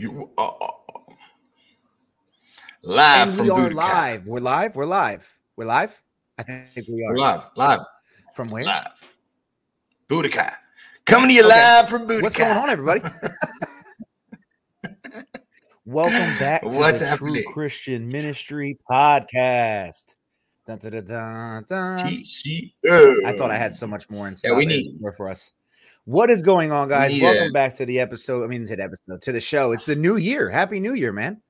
You are live and from we are live. We're live. We're live. We're live. I think we are We're live, live, from where? live. Budokai. Coming to you Okay. live from Budokai. What's going on, everybody? Welcome back to What's the happening? True Christian Ministry Podcast. Dun, dun, dun. I thought I had so much more in Yeah, we need- for us. What is going on, guys? need Welcome back to the episode. I mean, to the episode, to the show. It's the new year. Happy New Year, man.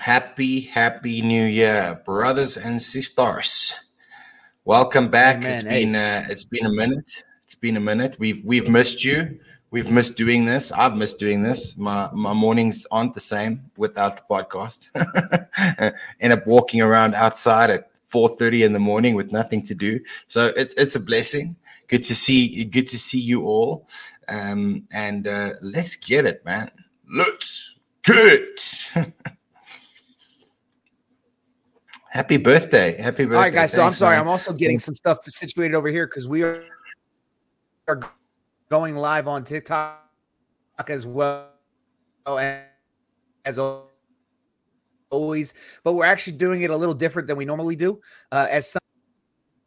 Happy, happy new year, brothers and sisters. Welcome back. Amen. It's Hey. been uh, it's been a minute. It's been a minute. We've we've missed you. We've missed doing this. I've missed doing this. My my mornings aren't the same without the podcast. End up walking around outside at 4:30 in the morning with nothing to do. So it's it's a blessing. Good to see good to see you all. Um, and uh, let's get it, man. Let's get it. Happy birthday. Happy birthday. All right, guys. So I'm sorry. man. I'm also getting some stuff situated over here because we are, are going live on TikTok as well as always, but we're actually doing it a little different than we normally do. Uh, as some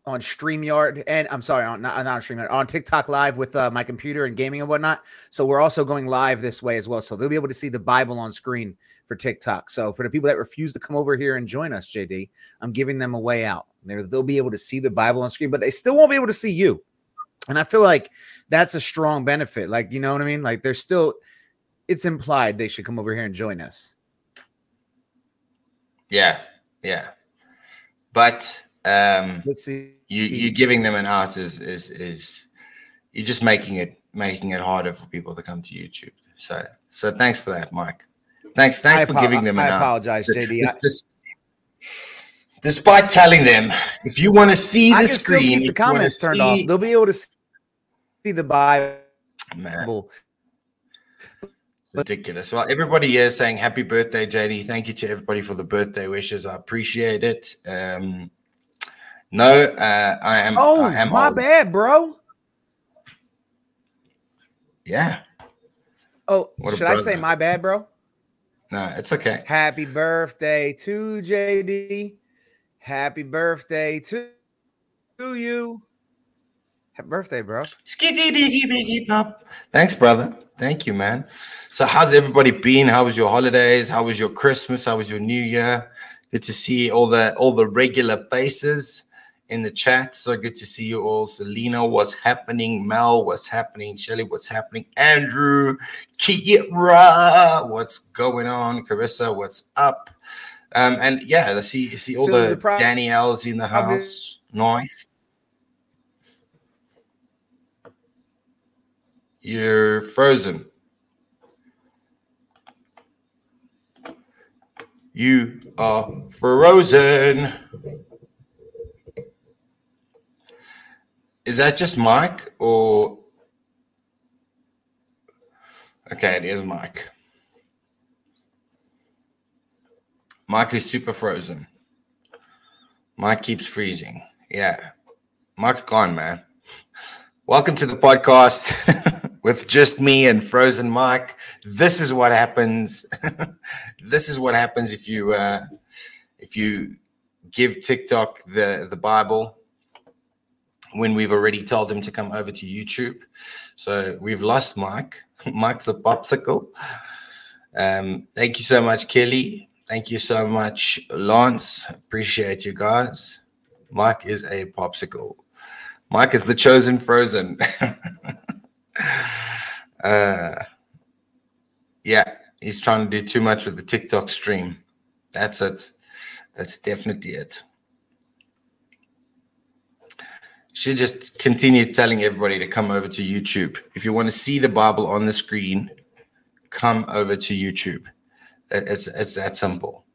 on StreamYard, and I'm sorry, on not, not on StreamYard, on TikTok Live with uh, my computer and gaming and whatnot. So we're also going live this way as well. So they'll be able to see the Bible on screen for TikTok. So for the people that refuse to come over here and join us, JD, I'm giving them a way out. They're, they'll be able to see the Bible on screen, but they still won't be able to see you. And I feel like that's a strong benefit. Like, you know what I mean? Like, they're still, it's implied they should come over here and join us. Yeah, yeah. But um Let's see. you you giving them an out is is is you're just making it making it harder for people to come to YouTube. So so thanks for that, Mike. Thanks thanks I, for apo- giving them I an out. apologize, JD. Dis- dis- Despite telling them, if you want to see the screen, keep the comments turned see- off. They'll be able to see the Bible. Man, ridiculous. Well, everybody here is saying happy birthday, JD. Thank you to everybody for the birthday wishes. I appreciate it. Um, no, uh, I am. Oh, I am my old. bad, bro. Yeah. Oh, What should I say my bad, bro? No, it's okay. Happy birthday to JD. Happy birthday to, to you. Happy birthday, bro. Skitty diggy pop. Thanks, brother. Thank you, man. So, how's everybody been? How was your holidays? How was your Christmas? How was your New Year? Good to see all the all the regular faces in the chat. So good to see you all. Selena, what's happening? Mel, what's happening? Shelly, what's happening? Andrew, Kira, what's going on? Carissa, what's up? Um, and yeah, I see, I see all So the, the pro- Danielles in the house. Nice. You're frozen. You are frozen. Is that just Mike or? Okay, it is Mike. Mike is super frozen. Mike keeps freezing. Yeah. Mike's gone, man. Welcome to the podcast with just me and frozen Mike. This is what happens. this is what happens if you uh if you give TikTok the the Bible when we've already told him to come over to YouTube. So we've lost Mike. Mike's a popsicle. Um, thank you so much, Kelly. Thank you so much, Lance. Appreciate you guys. Mike is a popsicle. Mike is the chosen frozen. uh, yeah, he's trying to do too much with the TikTok stream. That's it. That's definitely it. Should just continue telling everybody to come over to YouTube. If you want to see the Bible on the screen, come over to YouTube. It's it's that simple.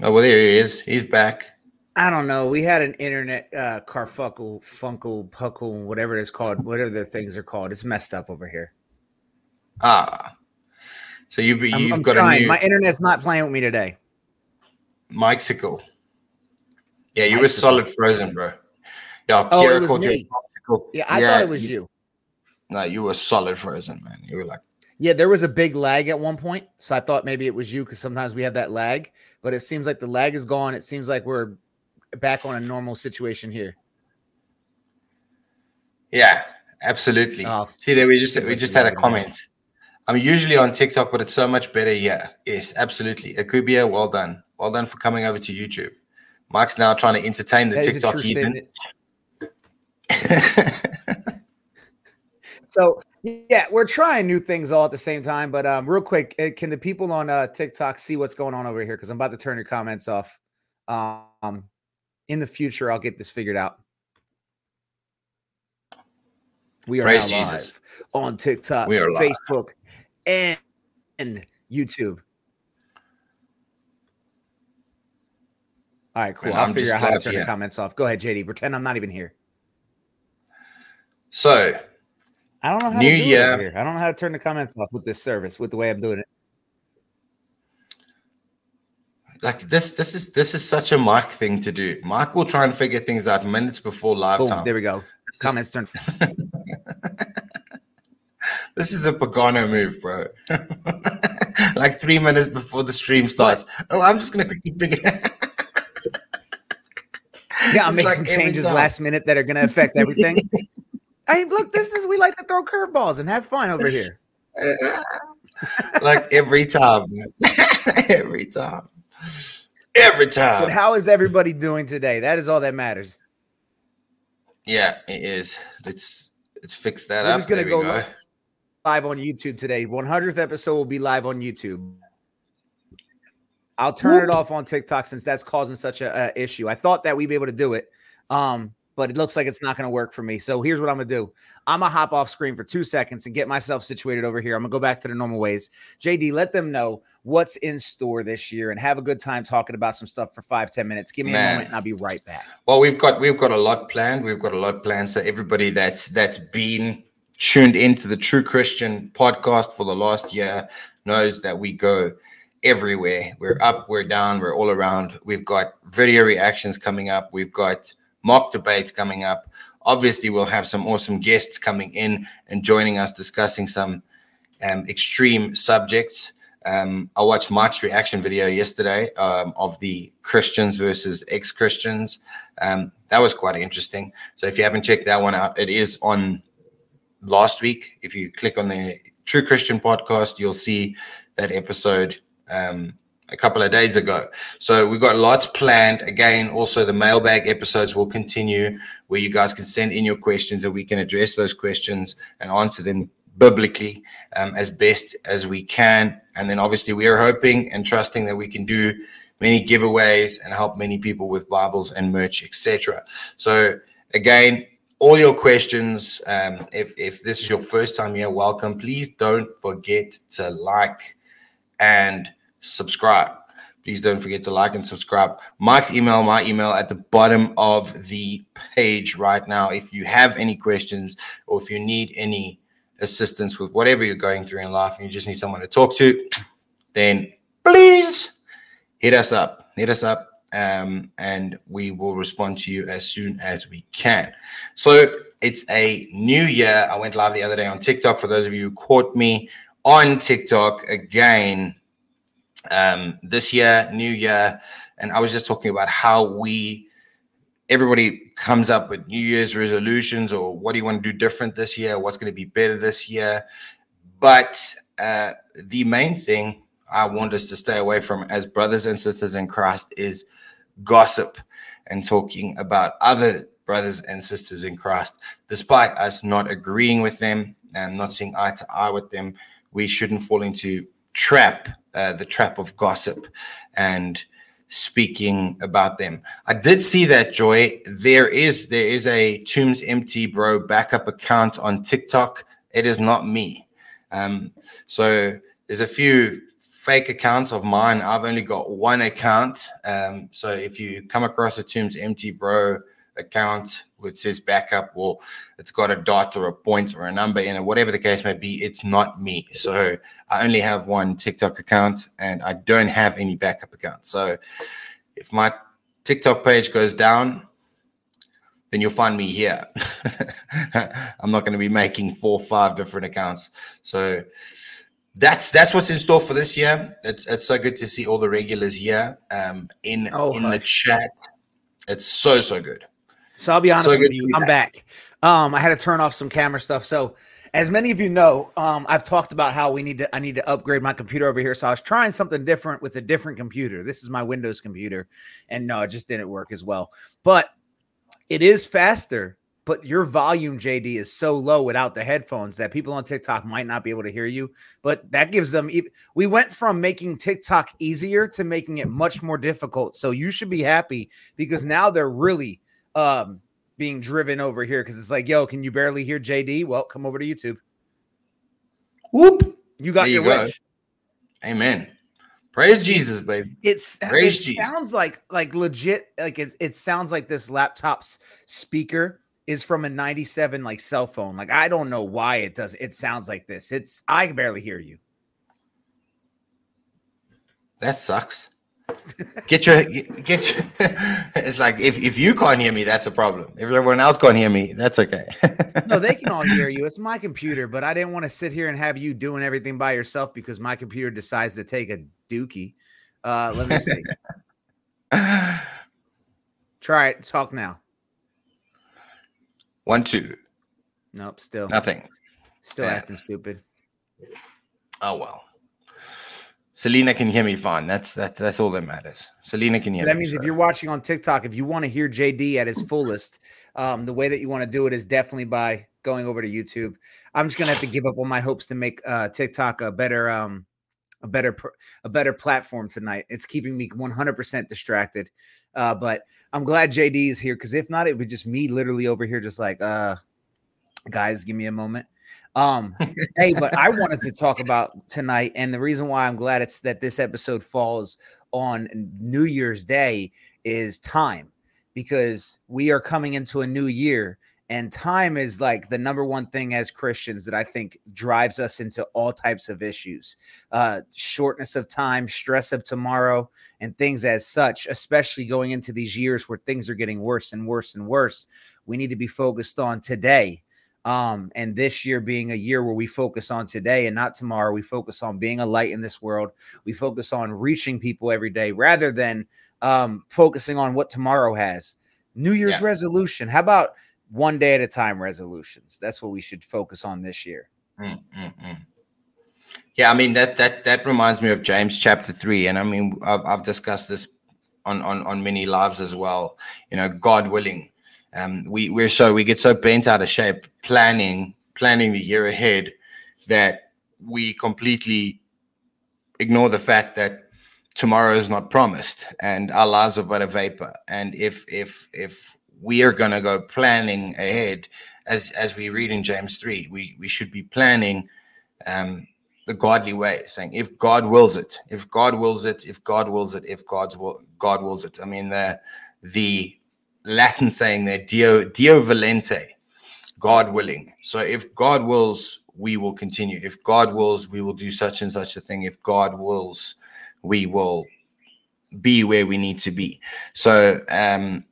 Oh well, there he is. He's back. I don't know. We had an internet uh carfuckle, funkle, puckle, whatever it's called, whatever the things are called. It's messed up over here. Ah, so you've I'm, you've I'm got trying. a new My internet's not playing with me today. Mike-sicle. Yeah, you were Mike-sicle. solid frozen, bro. Yeah, Oh, it was you me. Yeah, I thought it was you. No, you were solid frozen, man. You were like, Yeah, there was a big lag at one point, so I thought maybe it was you because sometimes we have that lag. But it seems like the lag is gone. It seems like we're back on a normal situation here. Yeah, absolutely. Oh, See, there we just we just had a comment. I'm usually on TikTok, but it's so much better. Yeah, yes, absolutely. Akubia, well done, well done for coming over to YouTube. Mike's now trying to entertain the that TikTok heathen. so yeah, we're trying new things all at the same time. But um, real quick, eh, can the people on uh, TikTok see what's going on over here? Because I'm about to turn your comments off. Um, in the future, I'll get this figured out. We are Praise now live Jesus. on TikTok, we are Facebook, and, and YouTube. All right, cool. I'll figure out how to turn here. the comments off. Go ahead, JD. Pretend I'm not even here. So, I don't know how New to do year. it here. I don't know how to turn the comments off with this service, with the way I'm doing it. Like this, this is this is such a Mike thing to do. Mike will try and figure things out minutes before live Boom, time. There we go. This comments turn. this is a Pagano move, bro. like three minutes before the stream starts. Oh, I'm just gonna quickly figure. Yeah, I'll make like some changes last minute that are going to affect everything. Hey, look, this is we like to throw curveballs and have fun over here. like every time, every time, every time. But how is everybody doing today? That is all that matters. Yeah, it is. Let's let's fix that We're up. Just gonna go, go live on YouTube today. 100th episode will be live on YouTube. I'll turn Whoop. it off on TikTok since that's causing such a, a, issue. I thought that we'd be able to do it, um, but it looks like it's not going to work for me. So here's what I'm going to do. I'm going to hop off screen for two seconds and get myself situated over here. I'm going to go back to the normal ways. JD, let them know what's in store this year and have a good time talking about some stuff for five ten minutes. Give me Man. a moment and I'll be right back. Well, we've got we've got a lot planned. We've got a lot planned. So everybody that's that's been tuned into the True Christian podcast for the last year knows that we go everywhere. We're up, we're down, we're all around. We've got video reactions coming up. We've got mock debates coming up. Obviously, we'll have some awesome guests coming in and joining us discussing some um, extreme subjects. Um, I watched Mike's reaction video yesterday um, of the Christians versus ex Christians. Um, that was quite interesting. So if you haven't checked that one out, it is on last week. If you click on the True Christian podcast, you'll see that episode um, a couple of days ago. So we've got lots planned. Again, also the mailbag episodes will continue where you guys can send in your questions and we can address those questions and answer them biblically um, as best as we can. And then obviously we are hoping and trusting that we can do many giveaways and help many people with Bibles and merch, etc. So again, all your questions. Um, if if this is your first time here, welcome. Please don't forget to like and subscribe. Please don't forget to like and subscribe. Mike's email, my email at the bottom of the page right now. If you have any questions or if you need any assistance with whatever you're going through in life and you just need someone to talk to, then please hit us up. Hit us up um, and we will respond to you as soon as we can. So it's a new year. I went live the other day on TikTok. For those of you who caught me on TikTok again, um, this year, new year, and I was just talking about how we everybody comes up with New Year's resolutions or what do you want to do different this year? What's going to be better this year? But uh, the main thing I want us to stay away from as brothers and sisters in Christ is gossip and talking about other brothers and sisters in Christ, despite us not agreeing with them and not seeing eye to eye with them. We shouldn't fall into trap uh, the trap of gossip and speaking about them. I did see that Joy. There is there is a Tombs Empty Bro backup account on TikTok. It is not me. Um, so there's a few fake accounts of mine. I've only got one account. Um, so if you come across a Tombs Empty Bro account which says backup or it's got a dot or a point or a number in it, whatever the case may be, it's not me. So I only have one TikTok account and I don't have any backup account. So if my TikTok page goes down, then you'll find me here. I'm not going to be making four or five different accounts. So that's that's what's in store for this year. It's it's so good to see all the regulars here um, in oh, in the chat. It's so so good. So I'll be honest so with you, I'm back. Um, I had to turn off some camera stuff. So as many of you know, um, I've talked about how we need to I need to upgrade my computer over here. So I was trying something different with a different computer. This is my Windows computer, and no, it just didn't work as well. But it is faster but your volume JD is so low without the headphones that people on TikTok might not be able to hear you but that gives them we went from making TikTok easier to making it much more difficult so you should be happy because now they're really um being driven over here because it's like yo can you barely hear JD well come over to YouTube whoop you got there your you wish amen Praise Jesus, baby. It's Praise it Jesus. sounds like like legit like it, it sounds like this laptop's speaker is from a 97 like cell phone. Like I don't know why it does it sounds like this. It's I can barely hear you. That sucks. Get your get your, it's like if, if you can't hear me, that's a problem. If everyone else can't hear me, that's okay. no, they can all hear you. It's my computer, but I didn't want to sit here and have you doing everything by yourself because my computer decides to take a dookie. Uh let me see. Try it. Talk now. One, two. Nope, still nothing. Still yeah. acting stupid. Oh well. Selena can hear me fine. That's that's that's all that matters. Selena can hear that me. That means so. if you're watching on TikTok, if you want to hear JD at his fullest, um, the way that you want to do it is definitely by going over to YouTube. I'm just gonna have to give up on my hopes to make uh, TikTok a better um, a better a better platform tonight. It's keeping me 100% distracted. Uh, but I'm glad JD is here because if not, it would just me literally over here, just like, uh, guys, give me a moment. Um, hey, but I wanted to talk about tonight, and the reason why I'm glad it's that this episode falls on New Year's Day is time because we are coming into a new year and time is like the number one thing as Christians that I think drives us into all types of issues. Uh, shortness of time, stress of tomorrow, and things as such, especially going into these years where things are getting worse and worse and worse. We need to be focused on today. Um, and this year being a year where we focus on today and not tomorrow, we focus on being a light in this world. We focus on reaching people every day rather than um, focusing on what tomorrow has. New Year's yeah. resolution. How about one day at a time resolutions. That's what we should focus on this year. Mm, mm, mm. Yeah, I mean that that that reminds me of James chapter three, and I mean I've, I've discussed this on on on many lives as well. You know, God willing, um, we we're so we get so bent out of shape planning planning the year ahead that we completely ignore the fact that tomorrow is not promised and our lives are but a vapor. And if if if we are going to go planning ahead as as we read in James 3 we we should be planning um the godly way saying if God wills it if God wills it if God wills it if God's will God wills it. I mean the the latin saying there Deo Deo volente God willing. So if God wills we will continue. If God wills we will do such and such a thing. If God wills we will be where we need to be. So um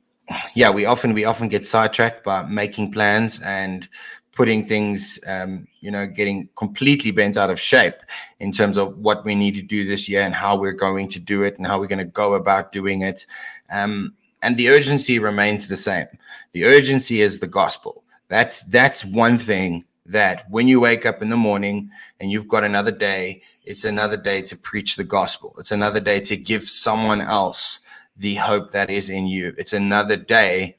yeah, we often we often get sidetracked by making plans and putting things, um, you know, getting completely bent out of shape in terms of what we need to do this year and how we're going to do it and how we're going to go about doing it. Um, and the urgency remains the same. The urgency is the gospel. That's that's one thing that when you wake up in the morning and you've got another day, it's another day to preach the gospel. It's another day to give someone else the hope that is in you. It's another day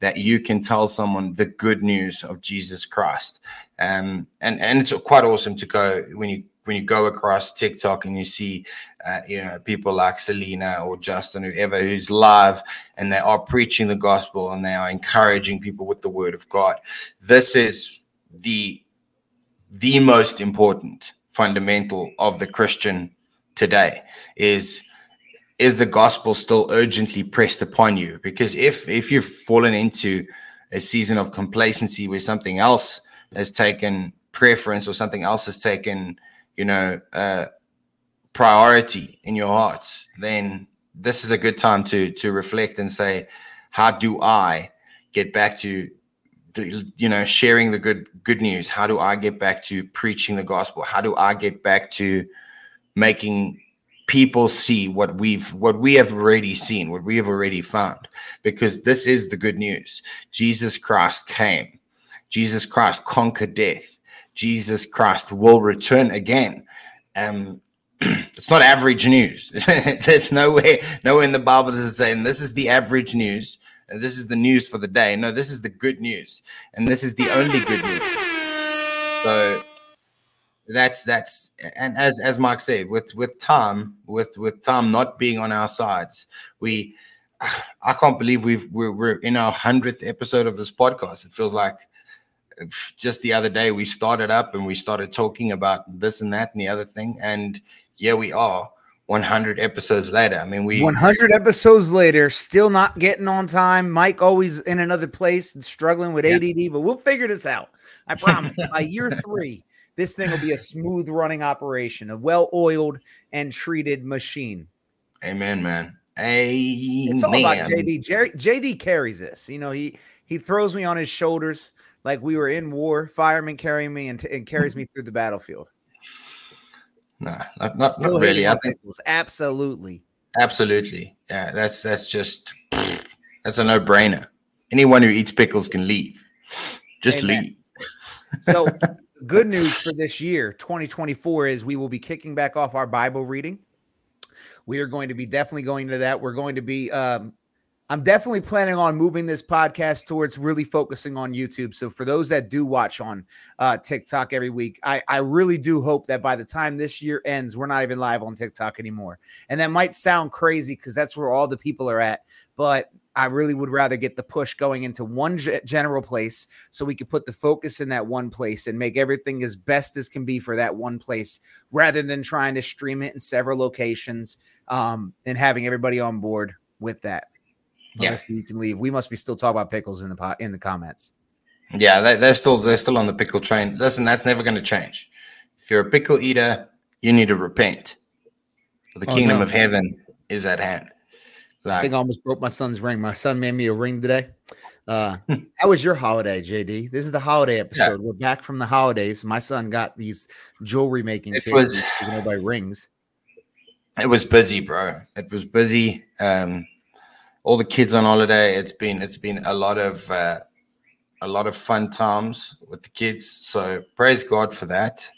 that you can tell someone the good news of Jesus Christ. Um, and and it's quite awesome to go when you when you go across TikTok and you see, uh, you know, people like Selena or Justin, whoever who's live, and they are preaching the gospel and they are encouraging people with the word of God. This is the the most important fundamental of the Christian today is is the gospel still urgently pressed upon you? Because if if you've fallen into a season of complacency where something else has taken preference or something else has taken, you know, uh, priority in your hearts, then this is a good time to to reflect and say, how do I get back to you know sharing the good good news? How do i get back to preaching the gospel? How do i get back to making people see what we've what we have already seen what we have already found? Because this is the good news. Jesus christ came. Jesus christ conquered death jesus christ will return again. Um it's not average news. There's nowhere nowhere in the bible does it say and this is the average news and this is the news for the day. No this is the good news and this is the only good news. So that's that's and as as Mark said, with with Tom, with with Tom not being on our sides, we I can't believe we've we're, we're in our hundredth episode of this podcast. It feels like just the other day we started up and we started talking about this and that and the other thing, and here we are. 100 episodes later. I mean, we 100 episodes later, still not getting on time. Mike always in another place and struggling with yeah. ADD, but we'll figure this out. I promise. By year three, this thing will be a smooth running operation, a well oiled and treated machine. Amen, man. Amen. It's all about JD. Jerry, JD carries this. You know, he he throws me on his shoulders like we were in war. Fireman carrying me and, and carries me through the battlefield. Nah, not, not, not really. I think absolutely, absolutely. Yeah, that's that's just that's a no brainer. Anyone who eats pickles can leave. Just Amen. leave. So good news for this year, 2024, is we will be kicking back off our Bible reading. We are going to be definitely going to that. We're going to be um, I'm definitely planning on moving this podcast towards really focusing on YouTube. So for those that do watch on uh, TikTok every week, I, I really do hope that by the time this year ends, we're not even live on TikTok anymore. And that might sound crazy because that's where all the people are at. But I really would rather get the push going into one g- general place so we could put the focus in that one place and make everything as best as can be for that one place rather than trying to stream it in several locations um, and having everybody on board with that. Yeah, you can leave. We must be still talking about pickles in the pot in the comments. Yeah, they, they're still they're still on the pickle train. Listen, that's never going to change. If you're a pickle eater, you need to repent. The oh, kingdom no. of heaven is at hand. Like, I think I almost broke my son's ring. My son made me a ring today. Uh, how was your holiday, JD? This is the holiday episode. Yeah. We're back from the holidays. My son got these jewelry making it was by rings. It was busy, bro. It was busy. Um, all the kids on holiday. It's been it's been a lot of uh, a lot of fun times with the kids. So praise God for that.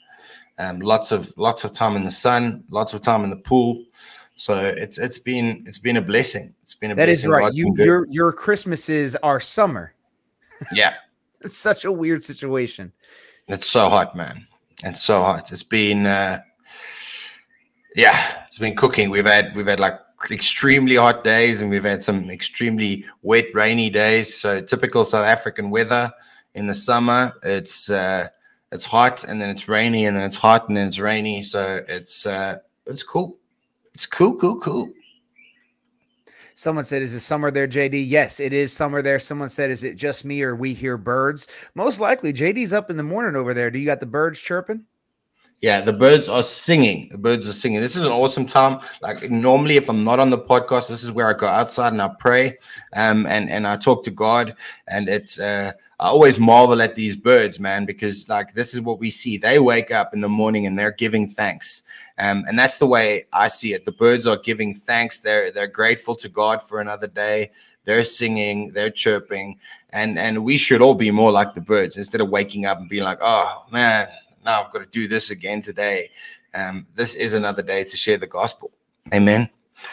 Um, lots of lots of time in the sun, lots of time in the pool. So it's it's been it's been a blessing. It's been a that blessing. is right. You your your Christmases are summer. Yeah, it's such a weird situation. It's so hot, man. It's so hot. It's been uh, yeah, it's been cooking. We've had we've had like extremely hot days and we've had some extremely wet, rainy days. So typical South African weather in the summer. It's uh, it's hot and then it's rainy and then it's hot and then it's rainy. So it's uh, it's cool. It's cool, cool, cool. Someone said, Is it summer there, JD? Yes, it is summer there. Someone said, Is it just me or we hear birds? Most likely, JD's up in the morning over there. Do you got the birds chirping? Yeah, the birds are singing. The birds are singing. This is an awesome time. Like normally, if I'm not on the podcast, this is where I go outside and I pray, um, and and I talk to God. And it's uh, I always marvel at these birds, man, because like this is what we see. They wake up in the morning and they're giving thanks. Um, and that's the way I see it. The birds are giving thanks. They're they're grateful to God for another day. They're singing, they're chirping, and and we should all be more like the birds instead of waking up and being like, oh man, now I've got to do this again today. Um, this is another day to share the gospel. Amen.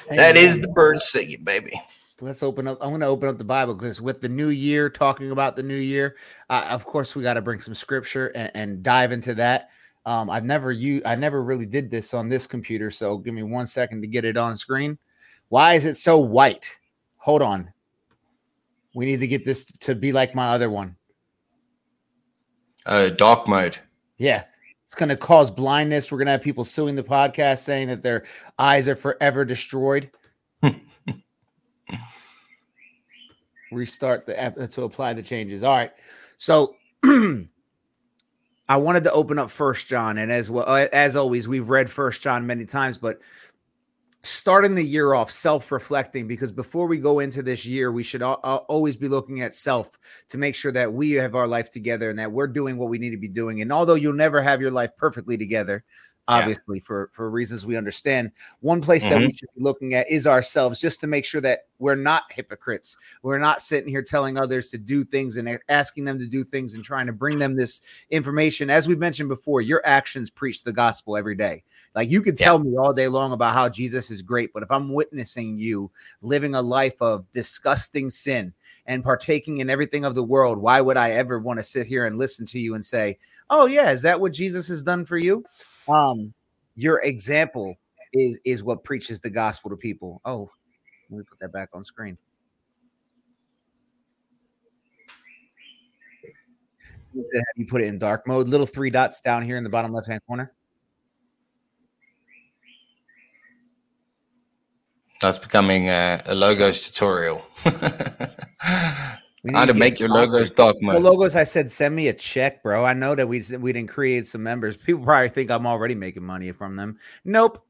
Amen. That is the bird singing, baby let's open up. I'm going to open up the Bible because with the new year, talking about the new year, uh, of course, we got to bring some scripture and, and, dive into that. Um, I've never you I never really did this on this computer, so give me one second to get it on screen. Why is it so white? Hold on. We need to get this to be like my other one. Uh, dark mode. Yeah, it's going to cause blindness. We're going to have people suing the podcast saying that their eyes are forever destroyed. Restart the app to apply the changes. All right. So I wanted to open up First John, and as well uh, as always, we've read First John many times, but starting the year off self-reflecting because before we go into this year we should always be looking at self to make sure that we have our life together and that we're doing what we need to be doing. And although you'll never have your life perfectly together obviously yeah. for for reasons we understand one place mm-hmm. that we mm-hmm. should be looking at is ourselves just to make sure that we're not hypocrites we're not sitting here telling others to do things and asking them to do things and trying to bring them this information as we've mentioned before your actions preach the gospel every day like you can tell yeah. me all day long about how jesus is great but if i'm witnessing you living a life of disgusting sin and partaking in everything of the world why would i ever want to sit here and listen to you and say oh yeah is that what jesus has done for you um, your example is is what preaches the gospel to people. Oh, let me put that back on screen. You put it in dark mode. Little three dots down here in the bottom left hand corner. That's becoming a, a logos tutorial. How to, make your logos dark mode. The logos, I said, send me a check, bro. I know that we we didn't create some members. People probably think I'm already making money from them. Nope.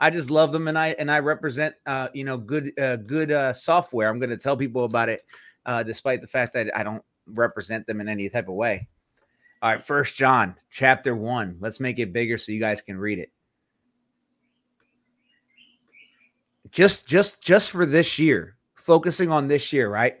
I just love them, and I and I represent, uh, you know, good uh, good uh, software. I'm going to tell people about it, uh, despite the fact that I don't represent them in any type of way. All right, First John chapter one. Let's make it bigger so you guys can read it. Just just just for this year, focusing on this year, right?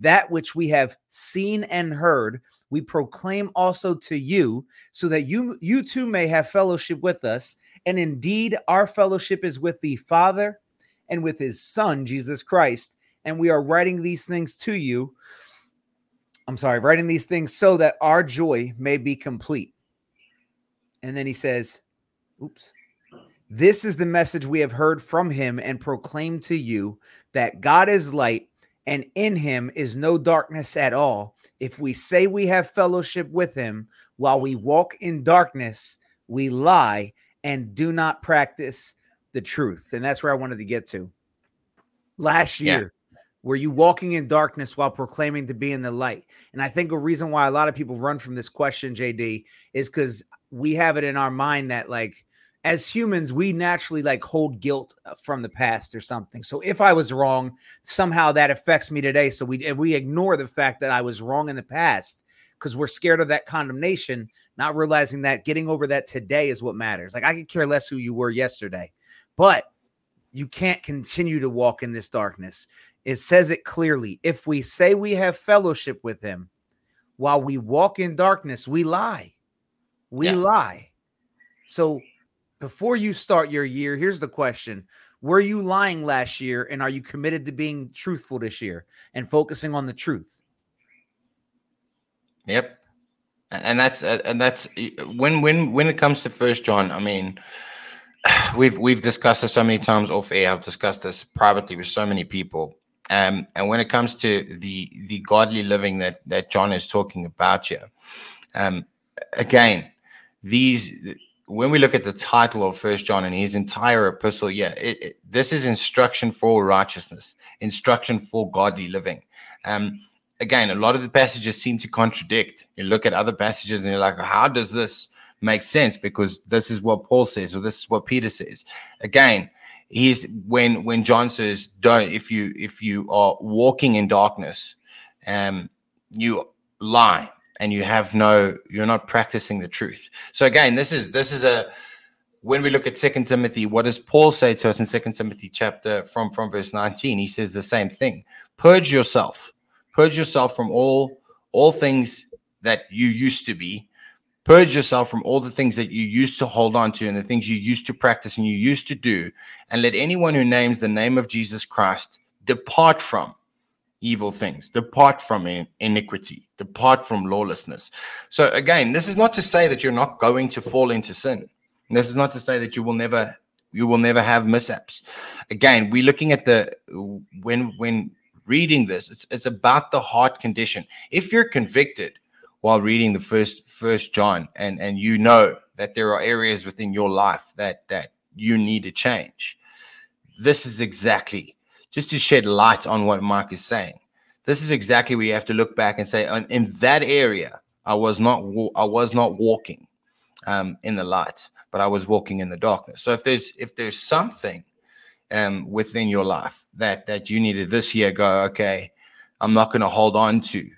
That which we have seen and heard, we proclaim also to you, so that you you too may have fellowship with us. And indeed, our fellowship is with the Father and with his Son, Jesus Christ. And we are writing these things to you. I'm sorry, writing these things so that our joy may be complete. And then he says, Oops. This is the message we have heard from him and proclaimed to you that God is light and in him is no darkness at all. If we say we have fellowship with him while we walk in darkness, we lie and do not practice the truth. And that's where I wanted to get to. Last year, yeah. were you walking in darkness while proclaiming to be in the light? And I think a reason why a lot of people run from this question, JD, is because we have it in our mind that, like, as humans, we naturally like hold guilt uh, from the past or something. So if I was wrong, somehow that affects me today. So we we ignore the fact that I was wrong in the past because we're scared of that condemnation, not realizing that getting over that today is what matters. Like I could care less who you were yesterday, but you can't continue to walk in this darkness. It says it clearly. If we say we have fellowship with him while we walk in darkness, we lie. We yeah. lie. So before you start your year, here's the question Were you lying last year? And are you committed to being truthful this year and focusing on the truth? Yep. And that's uh, and that's when when when it comes to First John. I mean, we've we've discussed this so many times off air. I've discussed this privately with so many people. Um, and when it comes to the the godly living that that John is talking about here, um, again, these when we look at the title of First John and his entire epistle, yeah, it, it, this is instruction for righteousness, instruction for godly living. Um, again, a lot of the passages seem to contradict. You look at other passages and you're like, how does this make sense? Because this is what Paul says, or this is what Peter says. Again, he's when when John says, "Don't if you if you are walking in darkness, um, you lie." And you have no you're not practicing the truth. So again this is this is a when we look at second timothy what does paul say to us in second timothy chapter from from verse 19 he says the same thing. Purge yourself. Purge yourself from all all things that you used to be. Purge yourself from all the things that you used to hold on to and the things you used to practice and you used to do. And let anyone who names the name of jesus christ depart from evil things, depart from iniquity, depart from lawlessness. So, again, this is not to say that you're not going to fall into sin. This is not to say that you will never you will never have mishaps. Again, we're looking at the when when reading this, it's it's about the heart condition. If you're convicted while reading the first first John and and you know that there are areas within your life that that you need to change. This is exactly just to shed light on what Mark is saying. This is exactly where you have to look back and say, in that area, I was not I was not walking um, in the light, but I was walking in the darkness. So if there's if there's something um, within your life that that you needed this year, go okay. I'm not going to hold on to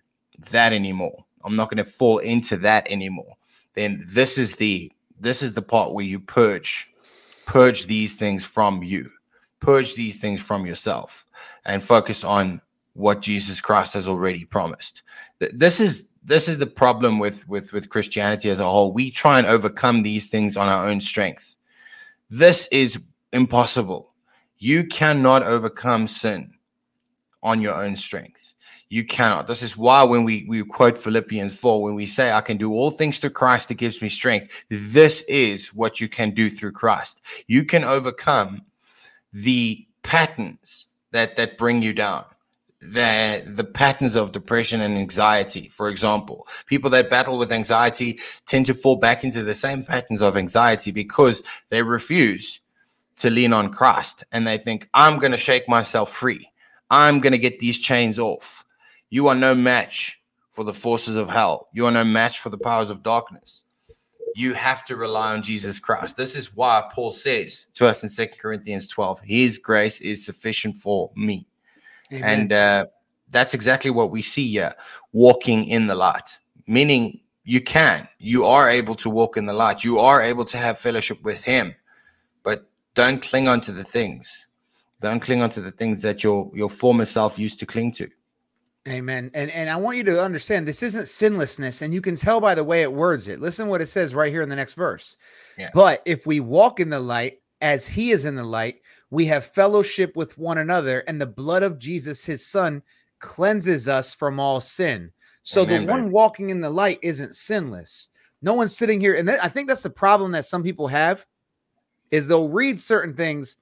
that anymore. I'm not going to fall into that anymore. Then this is the this is the part where you purge purge these things from you. Purge these things from yourself and focus on what Jesus Christ has already promised. This is this is the problem with with with Christianity as a whole. We try and overcome these things on our own strength. This is impossible. You cannot overcome sin on your own strength. You cannot. This is why when we, we quote Philippians 4, when we say, I can do all things through Christ that gives me strength, this is what you can do through Christ. You can overcome the patterns that, that bring you down. The, the patterns of depression and anxiety, for example, people that battle with anxiety tend to fall back into the same patterns of anxiety because they refuse to lean on Christ and they think, I'm going to shake myself free. I'm going to get these chains off. You are no match for the forces of hell. You are no match for the powers of darkness. You have to rely on Jesus Christ. This is why Paul says to us in Second Corinthians 12, His grace is sufficient for me. Amen. And uh, that's exactly what we see here walking in the light, meaning you can, you are able to walk in the light, you are able to have fellowship with Him, but don't cling on to the things. Don't cling on to the things that your your former self used to cling to. Amen. And and I want you to understand this isn't sinlessness, and you can tell by the way it words it. Listen what it says right here in the next verse. Yeah. But if we walk in the light as he is in the light, we have fellowship with one another, and the blood of Jesus, his son, cleanses us from all sin. So Amen, the one walking in the light isn't sinless. No one's sitting here, and I think that's the problem that some people have is they'll read certain things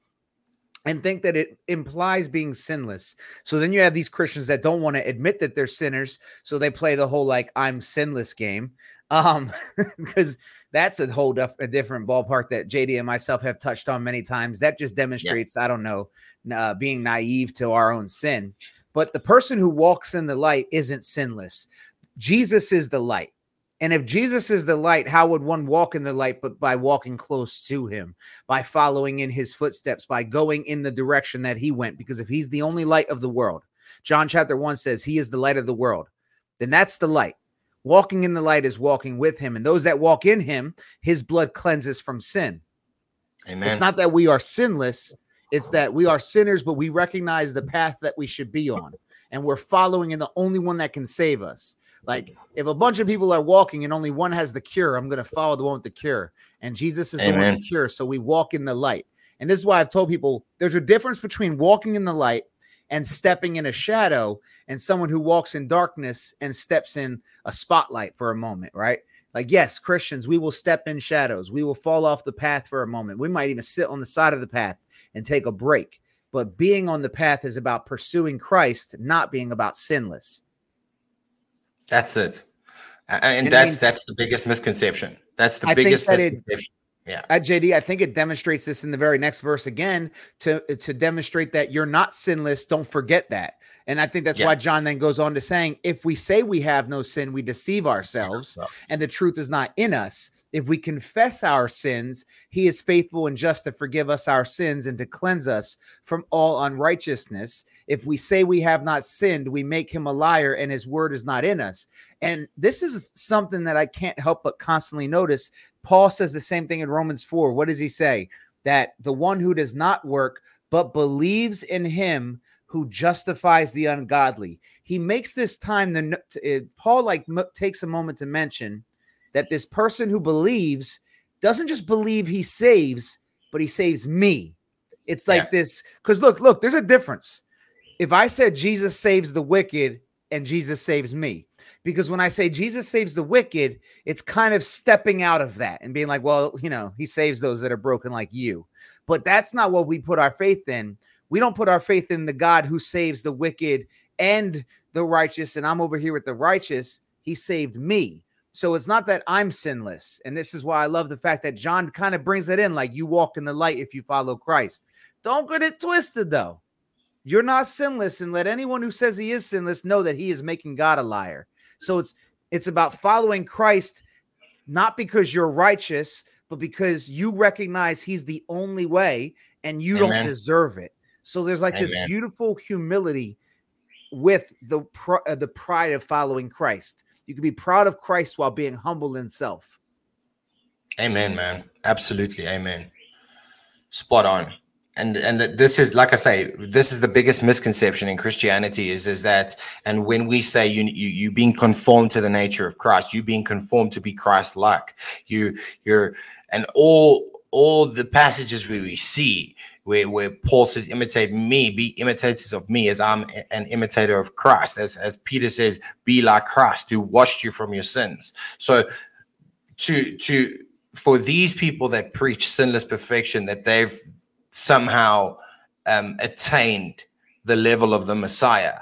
and think that it implies being sinless. So then you have these Christians that don't want to admit that they're sinners, so they play the whole like I'm sinless game. Um because that's a whole def- a different ballpark that JD and myself have touched on many times. That just demonstrates yeah. I don't know, uh, being naive to our own sin. But the person who walks in the light isn't sinless. Jesus is the light. And if Jesus is the light, how would one walk in the light but by walking close to him, by following in his footsteps, by going in the direction that he went? Because if he's the only light of the world, John chapter 1 says he is the light of the world, then that's the light. Walking in the light is walking with him. And those that walk in him, his blood cleanses from sin. Amen. It's not that we are sinless, it's that we are sinners, but we recognize the path that we should be on. And we're following in the only one that can save us. Like if a bunch of people are walking and only one has the cure, I'm going to follow the one with the cure. And Jesus is Amen. the one with the cure. So we walk in the light. And this is why I've told people there's a difference between walking in the light and stepping in a shadow and someone who walks in darkness and steps in a spotlight for a moment, right? Like, yes, Christians, we will step in shadows. We will fall off the path for a moment. We might even sit on the side of the path and take a break. But being on the path is about pursuing Christ, not being about sinless. That's it. And, that's I mean, that's the biggest misconception. That's the I biggest misconception. It, yeah. Uh, At JD, I think it demonstrates this in the very next verse again to to demonstrate that you're not sinless. Don't forget that. And I think that's yeah. why John then goes on to saying, if we say we have no sin, we deceive ourselves, and the truth is not in us. If we confess our sins, he is faithful and just to forgive us our sins and to cleanse us from all unrighteousness. If we say we have not sinned, we make him a liar and his word is not in us. And this is something that I can't help but constantly notice. Paul says the same thing in Romans 4. What does he say? That the one who does not work but believes in him who justifies the ungodly. He makes this time the Paul like takes a moment to mention that this person who believes doesn't just believe he saves, but he saves me. It's like yeah. this because look, look, there's a difference. If I said Jesus saves the wicked and Jesus saves me, because when I say Jesus saves the wicked, it's kind of stepping out of that and being like, well, you know, he saves those that are broken like you. But that's not what we put our faith in. We don't put our faith in the God who saves the wicked and the righteous, and I'm over here with the righteous. He saved me. So it's not that I'm sinless. And this is why I love the fact that John kind of brings that in like you walk in the light if you follow Christ. Don't get it twisted though. You're not sinless, and let anyone who says he is sinless know that he is making God a liar. So it's it's about following Christ, not because you're righteous, but because you recognize he's the only way and you Amen. don't deserve it. So there's like Amen. this beautiful humility with the pr- uh, the pride of following Christ. You can be proud of Christ while being humble in self. Amen, man. Absolutely, amen. Spot on and and this is like i say this is the biggest misconception in christianity is is that and when we say you you you being conformed to the nature of christ you being conformed to be christ like you you're and all all the passages where we see where, where paul says imitate me be imitators of me as i'm an imitator of christ as as peter says be like christ who washed you from your sins so to to for these people that preach sinless perfection that they've somehow um, attained the level of the Messiah.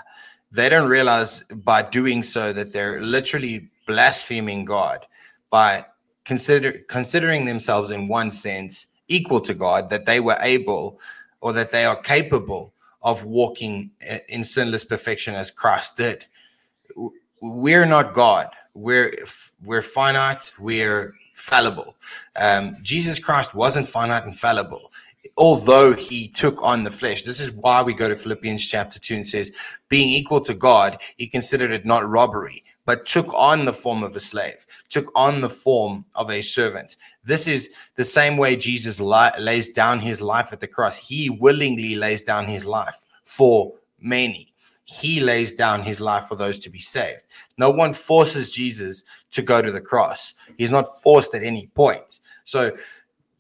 They don't realize by doing so that they're literally blaspheming God by consider considering themselves in one sense equal to God, that they were able or that they are capable of walking in sinless perfection as Christ did. We're not God. We're we're finite. We're fallible. Um, Jesus Christ wasn't finite and fallible although he took on the flesh. This is why we go to Philippians chapter 2 and says, being equal to God, he considered it not robbery, but took on the form of a slave, took on the form of a servant. This is the same way Jesus li- lays down his life at the cross. He willingly lays down his life for many. He lays down his life for those to be saved. No one forces Jesus to go to the cross. He's not forced at any point. So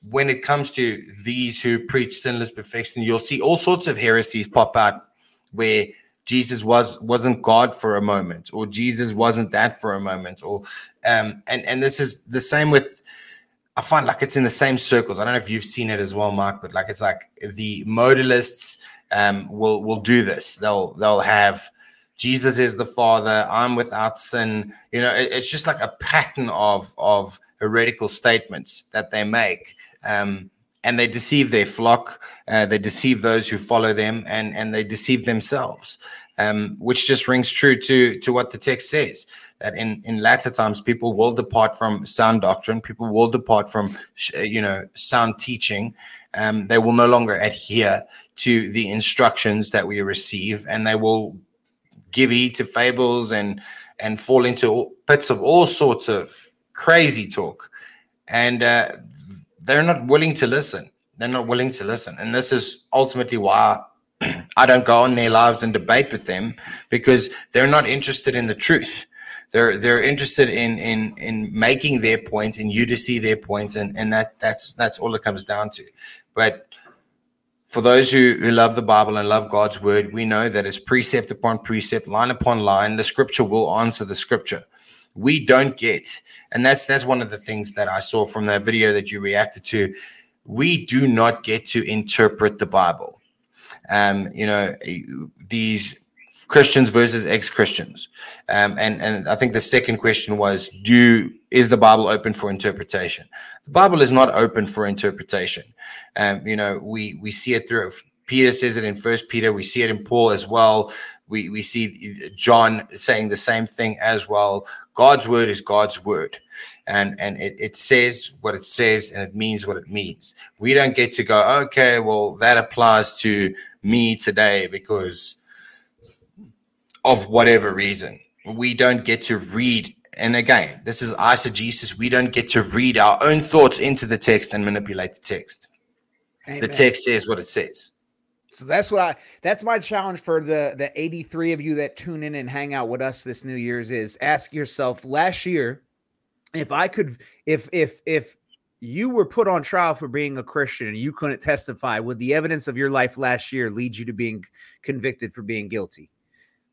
when it comes to these who preach sinless perfection, you'll see all sorts of heresies pop out where Jesus was wasn't God for a moment, or Jesus wasn't that for a moment, or um, and and this is the same with. I find like it's in the same circles. I don't know if you've seen it as well, Mark, but like it's like the modalists um, will will do this. They'll they'll have Jesus is the Father. I'm without sin. You know, it, it's just like a pattern of of heretical statements that they make um, and they deceive their flock. Uh, they deceive those who follow them, and and they deceive themselves, um, which just rings true to to what the text says that in in latter times people will depart from sound doctrine. People will depart from you know sound teaching. Um, they will no longer adhere to the instructions that we receive, and they will give heed to fables and and fall into pits of all sorts of crazy talk. And uh, they're not willing to listen. They're not willing to listen. And this is ultimately why I don't go on their lives and debate with them because they're not interested in the truth. They're they're interested in in in making their points and you to see their points and and that that's that's all it comes down to. But for those who, who love the Bible and love God's word, we know that it's precept upon precept, line upon line. The scripture will answer the scripture we don't get and that's that's one of the things that i saw from that video that you reacted to we do not get to interpret the bible um you know these christians versus ex-christians. Um and and i think the second question was do is the bible open for interpretation? The bible is not open for interpretation. Um you know we we see it through peter says it in first peter we see it in paul as well. We we see John saying the same thing as well. God's word is God's word, and and it, it says what it says and it means what it means. We don't get to go, okay, well that applies to me today because of whatever reason. We don't get to read. And again, this is eisegesis. We don't get to read our own thoughts into the text and manipulate the text. Amen. The text says what it says. So that's what I that's my challenge for the the 83 of you that tune in and hang out with us this New Year's is ask yourself last year if I could if if if you were put on trial for being a Christian and you couldn't testify, would the evidence of your life last year lead you to being convicted for being guilty?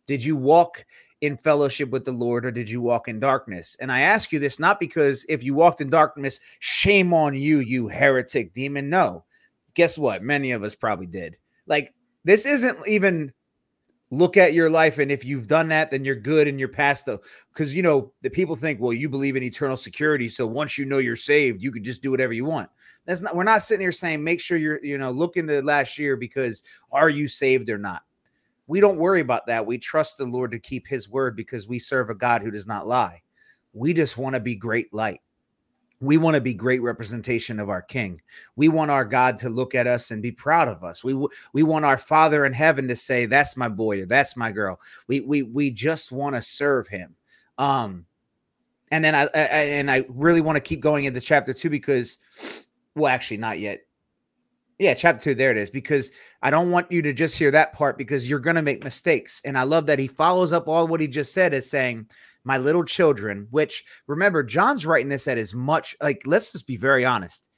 Did you walk in fellowship with the Lord or did you walk in darkness? And I ask you this not because if you walked in darkness, shame on you, you heretic demon. No. Guess what? Many of us probably did like this isn't even look at your life and if you've done that then you're good and you're past the because you know the people think well you believe in eternal security so once you know you're saved you can just do whatever you want that's not we're not sitting here saying make sure you're you know look into last year because are you saved or not we don't worry about that. We trust the lord to keep his word because we serve a god who does not lie. We just want to be great light. We want to be great representation of our king. We want our god to look at us and be proud of us. We we want our father in heaven to say that's my boy that's my girl. We we we just want to serve him. Um and then I, I and i really want to keep going into chapter 2 because well actually not yet yeah chapter 2 there it is because i don't want you to just hear that part because you're going to make mistakes and i love that he follows up all what he just said as saying my little children, which remember, John's writing this at as much like, let's just be very honest.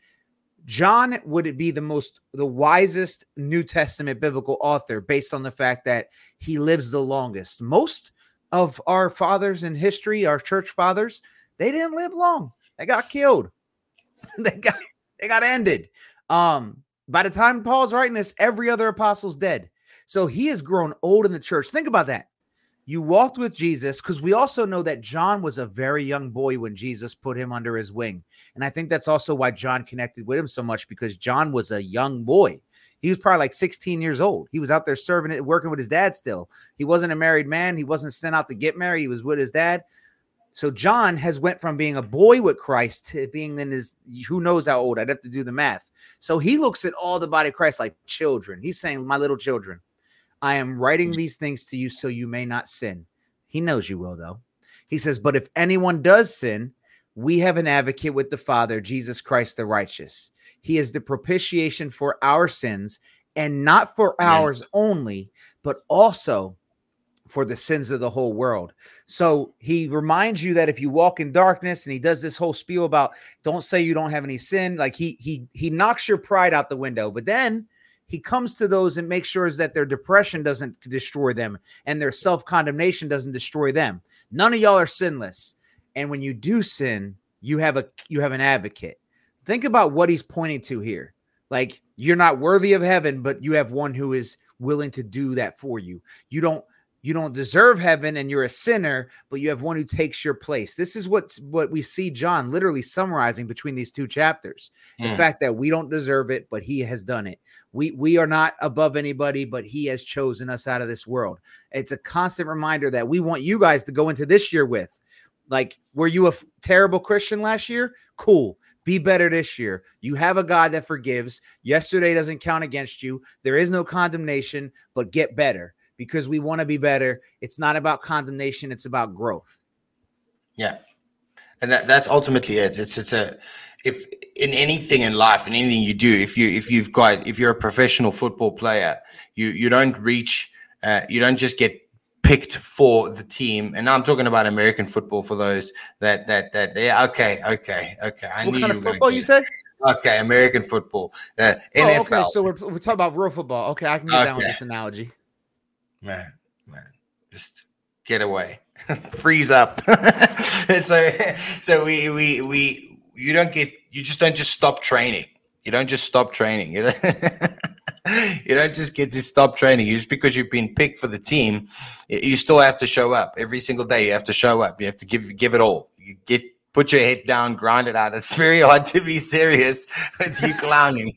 John would be the most, the wisest New Testament biblical author based on the fact that he lives the longest. Most of our fathers in history, our church fathers, they didn't live long. They got killed. they got they got ended. Um, by the time Paul's writing this, every other apostle's dead. So he has grown old in the church. Think about that you walked with Jesus because we also know that John was a very young boy when Jesus put him under his wing. And I think that's also why John connected with him so much because John was a young boy. He was probably like 16 years old. He was out there serving it, working with his dad still. He wasn't a married man. He wasn't sent out to get married. He was with his dad. So John has went from being a boy with Christ to being in his who knows how old. I'd have to do the math. So he looks at all the body of Christ like children. He's saying, My little children. I am writing these things to you so you may not sin. He knows you will, though. He says, But if anyone does sin, we have an advocate with the Father, Jesus Christ the righteous. He is the propitiation for our sins, and not for ours only, but also for the sins of the whole world. So he reminds you that if you walk in darkness, and he does this whole spiel about don't say you don't have any sin, like he he he knocks your pride out the window. But then he comes to those and makes sure that their depression doesn't destroy them and their self condemnation doesn't destroy them. None of y'all are sinless. And when you do sin, you have a you have an advocate. Think about what he's pointing to here. Like you're not worthy of heaven, but you have one who is willing to do that for you. You don't you don't deserve heaven and you're a sinner but you have one who takes your place this is what what we see john literally summarizing between these two chapters mm. the hmm. fact that we don't deserve it but he has done it we we are not above anybody but he has chosen us out of this world it's a constant reminder that we want you guys to go into this year with like were you a f- terrible christian last year cool be better this year. You have a God that forgives. Yesterday doesn't count against you. There is no condemnation, but get better because we want to be better. It's not about condemnation, it's about growth. Yeah. And that, that's ultimately it. It's it's a if in anything in life, in anything you do, if you if you've got if you're a professional football player, you you don't reach uh, you don't just get picked for the team. And I'm talking about American football for those that that that yeah, okay, okay, okay. I what knew kind you of football you said? Okay, American football. Uh, NFL. Oh, okay, so we're, we're talking about real football. Okay, I can get okay. down with this analogy man, man, just get away, freeze up. so, so we, we, we, you don't get, you just don't just stop training. You don't just stop training. You don't, you don't just get to stop training. Just because you've been picked for the team, you still have to show up every single day. You have to show up. You have to give, give it all. You get, put your head down, grind it out. It's very hard to be serious with you clowning.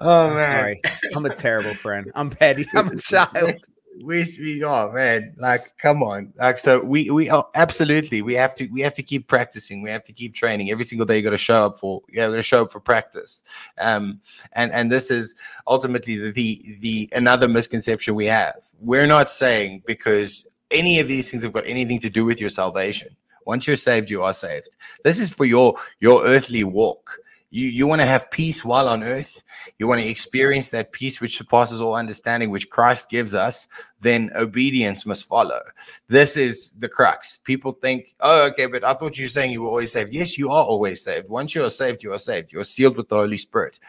Oh man, sorry, I'm a terrible friend. I'm petty. I'm a child. We we oh man, like come on, like so we we oh, absolutely we have to we have to keep practicing. We have to keep training every single day. You got to show up for yeah, we got to show up for practice. Um, and and this is ultimately the, the the another misconception we have. We're not saying because any of these things have got anything to do with your salvation. Once you're saved, you are saved. This is for your your earthly walk you, you want to have peace while on earth. You want to experience that peace which surpasses all understanding, which Christ gives us. Then obedience must follow. This is the crux. People think, oh, okay, but I thought you were saying you were always saved. Yes, you are always saved. Once you are saved, you are saved. You are sealed with the Holy Spirit.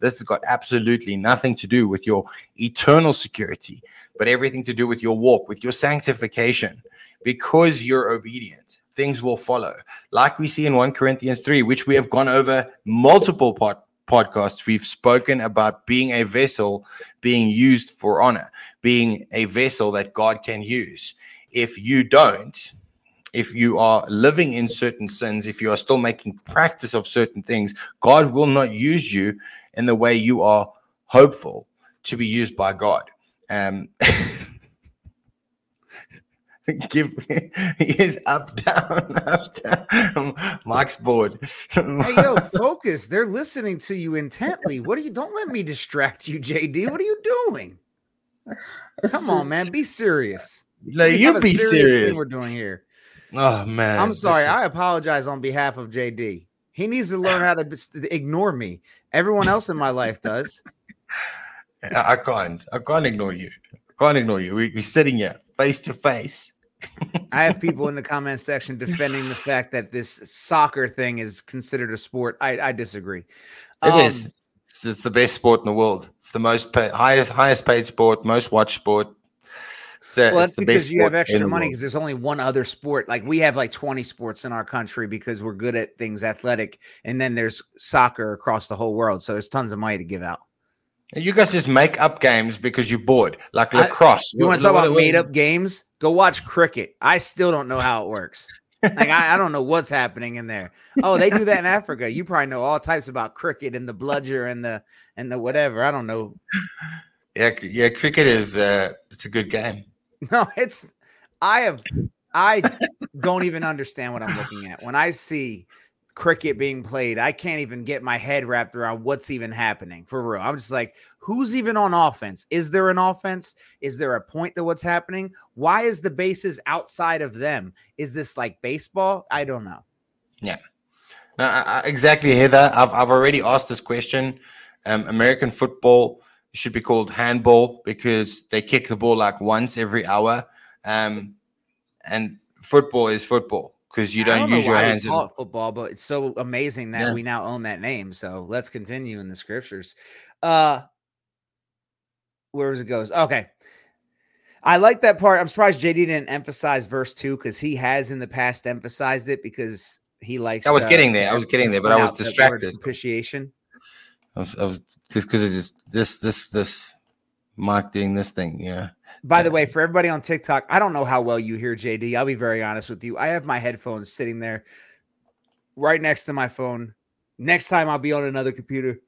This has got absolutely nothing to do with your eternal security, but everything to do with your walk, with your sanctification, because you're obedient things will follow. Like we see in 1 Corinthians 3, which we have gone over multiple pod, podcasts, we've spoken about being a vessel being used for honor, being a vessel that God can use. If you don't, if you are living in certain sins, if you are still making practice of certain things, God will not use you in the way you are hopeful to be used by God. Um, give he is up down up down. Mike's bored. Hey yo focus. They're listening to you intently. What are you don't let me distract you jd what are you doing? Come on man. Be serious. No you be serious, serious. we're doing here. Oh man. I'm sorry. is... i apologize on behalf of jd he needs to learn how to ignore me. Everyone else in my life does. I can't. I can't ignore you. I can't ignore you. We, we're sitting here face to face. I have people in the comment section defending the fact that this soccer thing is considered a sport. I, I disagree. It um, is. It's, it's, the best sport in the world. It's the most pay, highest highest paid sport, most watched sport. So well, that's because you have extra money because there's only one other sport. Like we have like 20 sports in our country because we're good at things athletic, and then there's soccer across the whole world. So there's tons of money to give out. You guys just make up games because you're bored, like lacrosse. I, you want to talk about made up games? Go watch cricket. I still don't know how it works. like I, I, don't know what's happening in there. Oh, they do that in Africa. You probably know all types about cricket and the bludger and the and the whatever. I don't know. Yeah, yeah, cricket is uh it's a good game. No, it's I have I don't even understand what I'm looking at. When I see cricket being played. I can't even get my head wrapped around what's even happening for real. I'm just like, who's even on offense? Is there an offense? Is there a point to what's happening? Why is the bases outside of them? Is this like baseball? I don't know. Yeah. No, I, exactly, Heather. I've, I've already asked this question. Um, American football should be called handball because they kick the ball like once every hour. Um, and football is football because you don't, don't use your hands. It football, but it's so amazing that yeah. we now own that name. So let's continue in the scriptures. Uh, where it goes? Okay. I like that part. I'm surprised JD didn't emphasize verse two because he has in the past emphasized it because he likes. I was getting there. I was getting there, but I was distracted. Propitiation. I was, I was just because of just this, this, this, Mark doing this thing. Yeah. By the way, for everybody on TikTok, I don't know how well you hear JD. I'll be very honest with you. I have my headphones sitting there right next to my phone. Next time I'll be on another computer.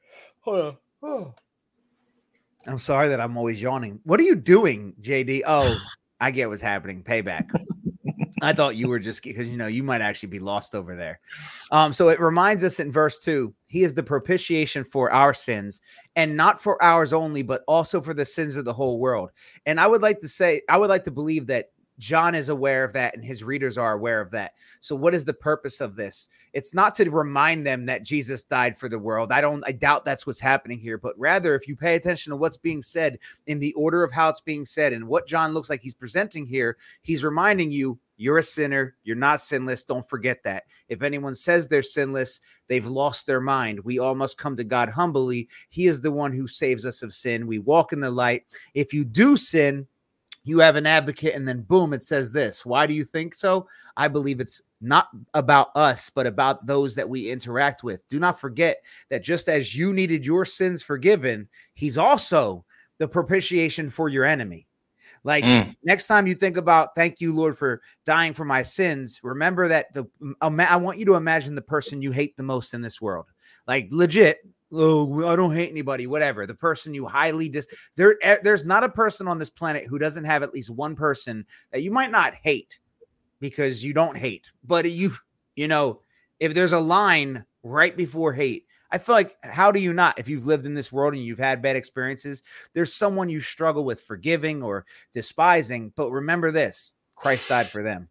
Oh, oh. I'm sorry that I'm always yawning. What are you doing, JD? Oh, I get what's happening. Payback. I thought you were just because you know you might actually be lost over there. Um, so it reminds us in verse two, he is the propitiation for our sins, and not for ours only, but also for the sins of the whole world. And I would like to say, I would like to believe that John is aware of that and his readers are aware of that. So what is the purpose of this? It's not to remind them that Jesus died for the world. I don't I doubt that's what's happening here, but rather if you pay attention to what's being said in the order of how it's being said and what John looks like he's presenting here, he's reminding you you're a sinner. You're not sinless. Don't forget that. If anyone says they're sinless, they've lost their mind. We all must come to God humbly. He is the one who saves us of sin. We walk in the light. If you do sin, you have an advocate, and then boom, it says this. Why do you think so? I believe it's not about us, but about those that we interact with. Do not forget that just as you needed your sins forgiven, He's also the propitiation for your enemy. Like mm. next time you think about, thank you, Lord, for dying for my sins, remember that the I want you to imagine the person you hate the most in this world. Like legit, oh, I don't hate anybody, whatever. The person you highly dis there, eh, there's not a person on this planet who doesn't have at least one person that you might not hate because you don't hate, but you, you know, if there's a line right before hate, I feel like how do you not, if you've lived in this world and you've had bad experiences, there's someone you struggle with forgiving or despising. But remember this Christ died for them.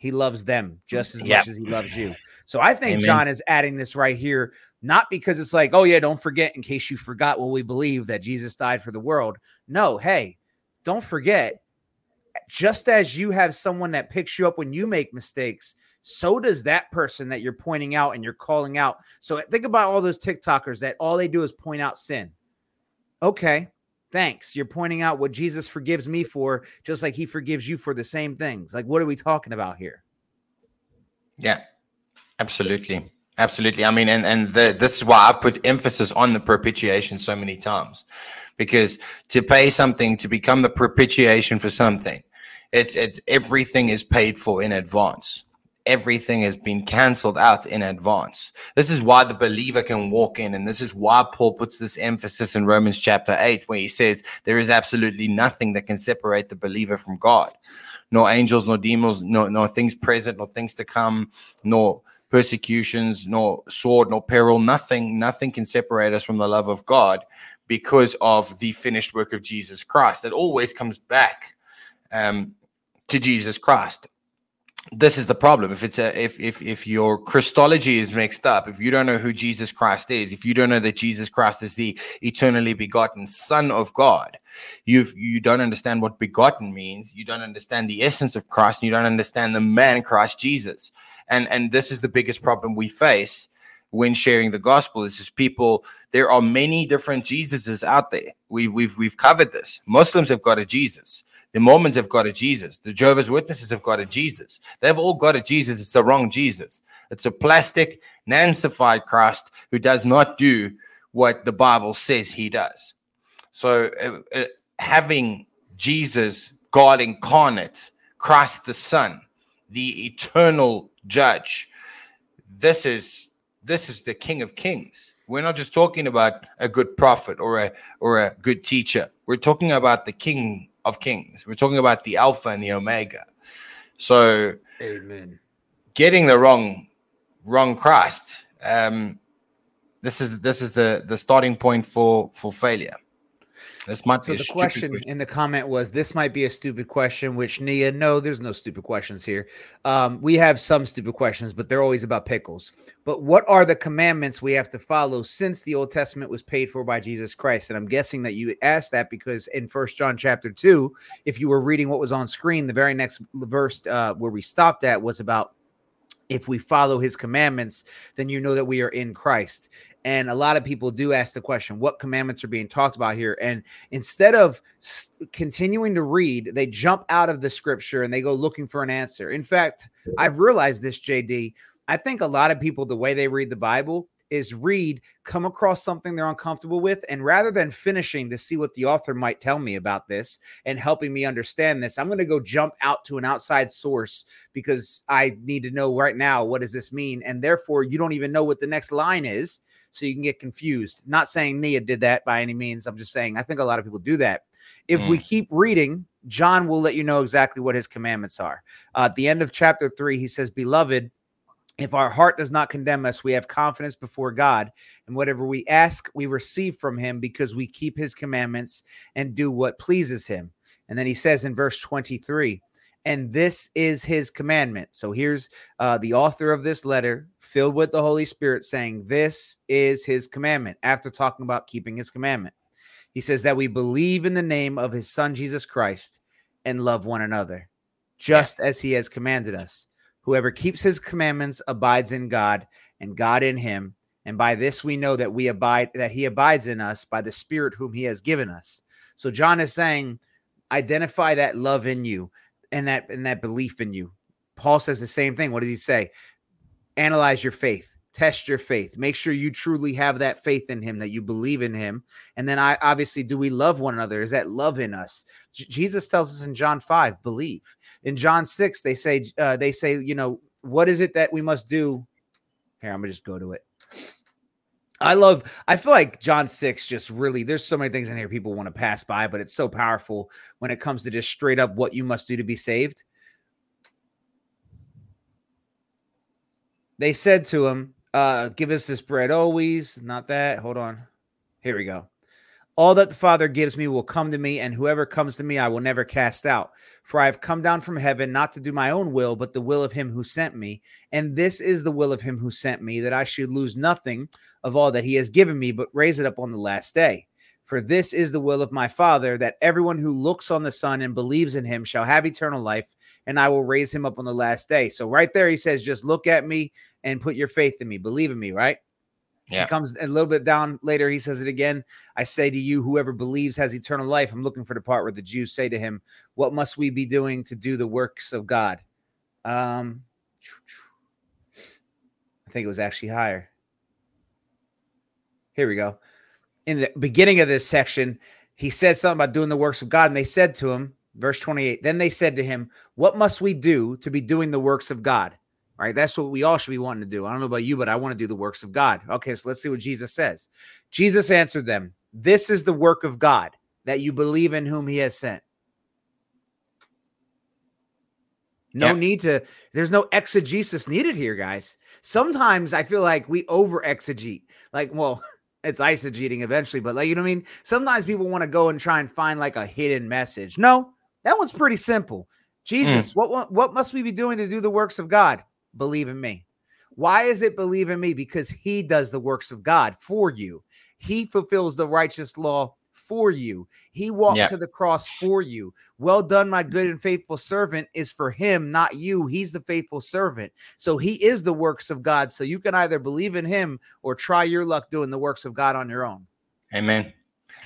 He loves them just as yep. much as he loves you. So I think Amen. John is adding this right here, not because it's like, oh, yeah, don't forget in case you forgot what we believe that Jesus died for the world. No, hey, don't forget. Just as you have someone that picks you up when you make mistakes, so does that person that you're pointing out and you're calling out. So think about all those TikTokers that all they do is point out sin. Okay, thanks. You're pointing out what Jesus forgives me for, just like he forgives you for the same things. Like, what are we talking about here? Yeah, absolutely. Absolutely. I mean, and and the, this is why I've put emphasis on the propitiation so many times, because to pay something to become the propitiation for something, it's it's everything is paid for in advance. Everything has been cancelled out in advance. This is why the believer can walk in, and this is why Paul puts this emphasis in Romans chapter eight, where he says there is absolutely nothing that can separate the believer from God nor angels, nor demons, nor, nor things present, nor things to come, nor persecutions, nor sword, nor peril. Nothing, nothing can separate us from the love of God because of the finished work of Jesus Christ. It always comes back um, to Jesus Christ. This is the problem. If it's a if if if your Christology is mixed up, if you don't know who Jesus Christ is, if you don't know that Jesus Christ is the eternally begotten Son of God, you've you don't understand what begotten means. You don't understand the essence of Christ. and you don't understand the man Christ Jesus and and this is the biggest problem we face when sharing the gospel is just people there are many different jesuses out there we, we've we've covered this muslims have got a jesus the mormons have got a jesus the jehovah's witnesses have got a jesus they've all got a jesus it's the wrong jesus it's a plastic nancified christ who does not do what the bible says he does so uh, uh, having jesus god incarnate christ the son the eternal judge. This is this is the King of Kings. We're not just talking about a good prophet or a or a good teacher. We're talking about the King of Kings. We're talking about the Alpha and the Omega. So, Amen. Getting the wrong wrong Christ. Um, this is this is the the starting point for for failure. This might so be the question, question, in the comment was this might be a stupid question, which Nia, no, there's no stupid questions here. Um, we have some stupid questions, but they're always about pickles. But what are the commandments we have to follow since the Old Testament was paid for by Jesus Christ? And I'm guessing that you asked that because in First John chapter two, if you were reading what was on screen, the very next verse uh, where we stopped at was about if we follow his commandments, then you know that we are in Christ. And a lot of people do ask the question, what commandments are being talked about here? And instead of st- continuing to read, they jump out of the scripture and they go looking for an answer. In fact, I've realized this, JD. I think a lot of people, the way they read the Bible, is read, come across something they're uncomfortable with, and rather than finishing to see what the author might tell me about this and helping me understand this, I'm going to go jump out to an outside source because I need to know right now what does this mean, and therefore you don't even know what the next line is, so you can get confused. Not saying Nia did that by any means. I'm just saying I think a lot of people do that. If mm. we keep reading, John will let you know exactly what his commandments are. Uh, at the end of chapter three, he says, "Beloved." If our heart does not condemn us, we have confidence before God. And whatever we ask, we receive from him because we keep his commandments and do what pleases him. And then he says in verse 23, and this is his commandment. So here's uh, the author of this letter, filled with the Holy Spirit, saying, This is his commandment after talking about keeping his commandment. He says that we believe in the name of his son, Jesus Christ, and love one another, just yeah. as he has commanded us. Whoever keeps his commandments abides in God, and God in him. And by this we know that we abide, that he abides in us by the Spirit whom he has given us. So John is saying, identify that love in you and that and that belief in you. Paul says the same thing. What does he say? Analyze your faith test your faith. Make sure you truly have that faith in him that you believe in him. And then i obviously do we love one another? Is that love in us? J- jesus tells us in john 5 believe. In john 6 they say uh, they say you know what is it that we must do? Here i'm gonna just go to it. I love, I feel like John 6 just really, there's so many things in here people want to pass by, but it's so powerful when it comes to just straight up what you must do to be saved. They said to him, uh, give us this bread always. Not that. Hold on. Here we go. All that the Father gives me will come to me, and whoever comes to me, I will never cast out. For I have come down from heaven not to do my own will, but the will of him who sent me. And this is the will of him who sent me, that I should lose nothing of all that he has given me, but raise it up on the last day. For this is the will of my Father, that everyone who looks on the Son and believes in him shall have eternal life, and I will raise him up on the last day. So, right there, he says, just look at me and put your faith in me, believe in me, right? Yeah. He comes a little bit down later. He says it again. I say to you, whoever believes has eternal life. I'm looking for the part where the Jews say to him, What must we be doing to do the works of God? Um, I I think it was actually higher. Here we go. In the beginning of this section, he says something about doing the works of God, and they said to him, verse 28, then they said to him, What must we do to be doing the works of God? All right, that's what we all should be wanting to do. I don't know about you, but I want to do the works of God. Okay, so let's see what Jesus says. Jesus answered them, This is the work of God, that you believe in whom he has sent. No yeah. need to, there's no exegesis needed here, guys. Sometimes I feel like we over exegete. Like, well, it's eisegeting eventually, but like, you know what I mean? Sometimes people want to go and try and find like a hidden message. No, that one's pretty simple. Jesus, mm. what, what must we be doing to do the works of God? Believe in me. Why is it believe in me? Because he does the works of God for you. He fulfills the righteous law for you. He walked to the cross for you. Well done, my good and faithful servant is for him, not you. He's the faithful servant. So he is the works of God. So you can either believe in him or try your luck doing the works of God on your own. Amen.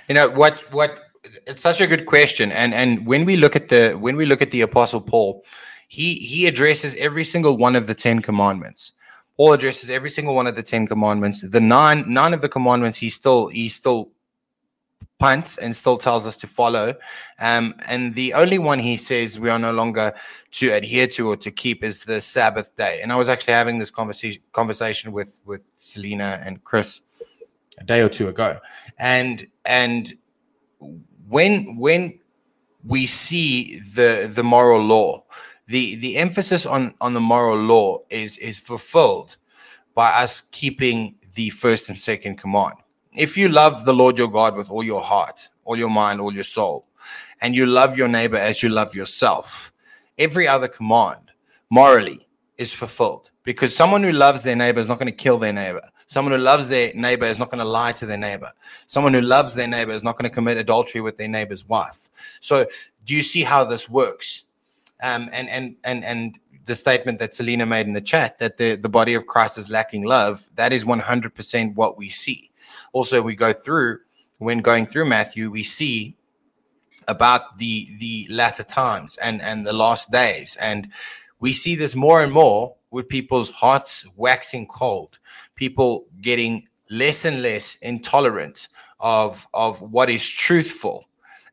You know what what it's such a good question. And and when we look at the when we look at the apostle Paul, he he addresses every single one of the 10 commandments. Paul addresses every single one of the 10 commandments. The nine nine of the commandments he still he still punts and still tells us to follow. Um, and the only one he says we are no longer to adhere to or to keep is the Sabbath day. And I was actually having this conversation conversation with with Selena and Chris a day or two ago. And and when when we see the the moral law, the the emphasis on on the moral law is is fulfilled by us keeping the first and second command if you love the Lord your God with all your heart, all your mind, all your soul, and you love your neighbor as you love yourself, every other command morally is fulfilled because someone who loves their neighbor is not going to kill their neighbor. Someone who loves their neighbor is not going to lie to their neighbor. Someone who loves their neighbor is not going to commit adultery with their neighbor's wife. So, do you see how this works? Um, and and and and the statement that Selena made in the chat that the, the body of Christ is lacking love, that is 100% what we see. Also, we go through, when going through Matthew, we see about the the latter times and and the last days and we see this more and more with people's hearts waxing cold people getting less and less intolerant of of what is truthful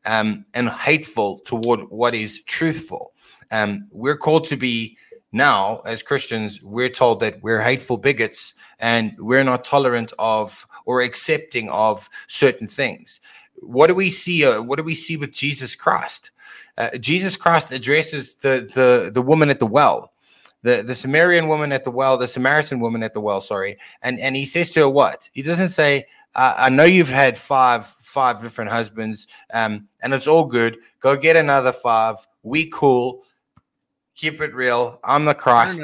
um, and hateful toward what is truthful um, we're called to be now, as Christians, we're told that we're hateful bigots and we're not tolerant of or accepting of certain things. What do we see? Uh, what do we see with Jesus Christ? Uh, Jesus Christ addresses the the the woman at the well, the the Samaritan woman at the well, the Samaritan woman at the well. Sorry, and and he says to her what? He doesn't say, uh, "I know you've had five five different husbands, um, and it's all good. Go get another five. We cool." keep it real. I'm the Christ.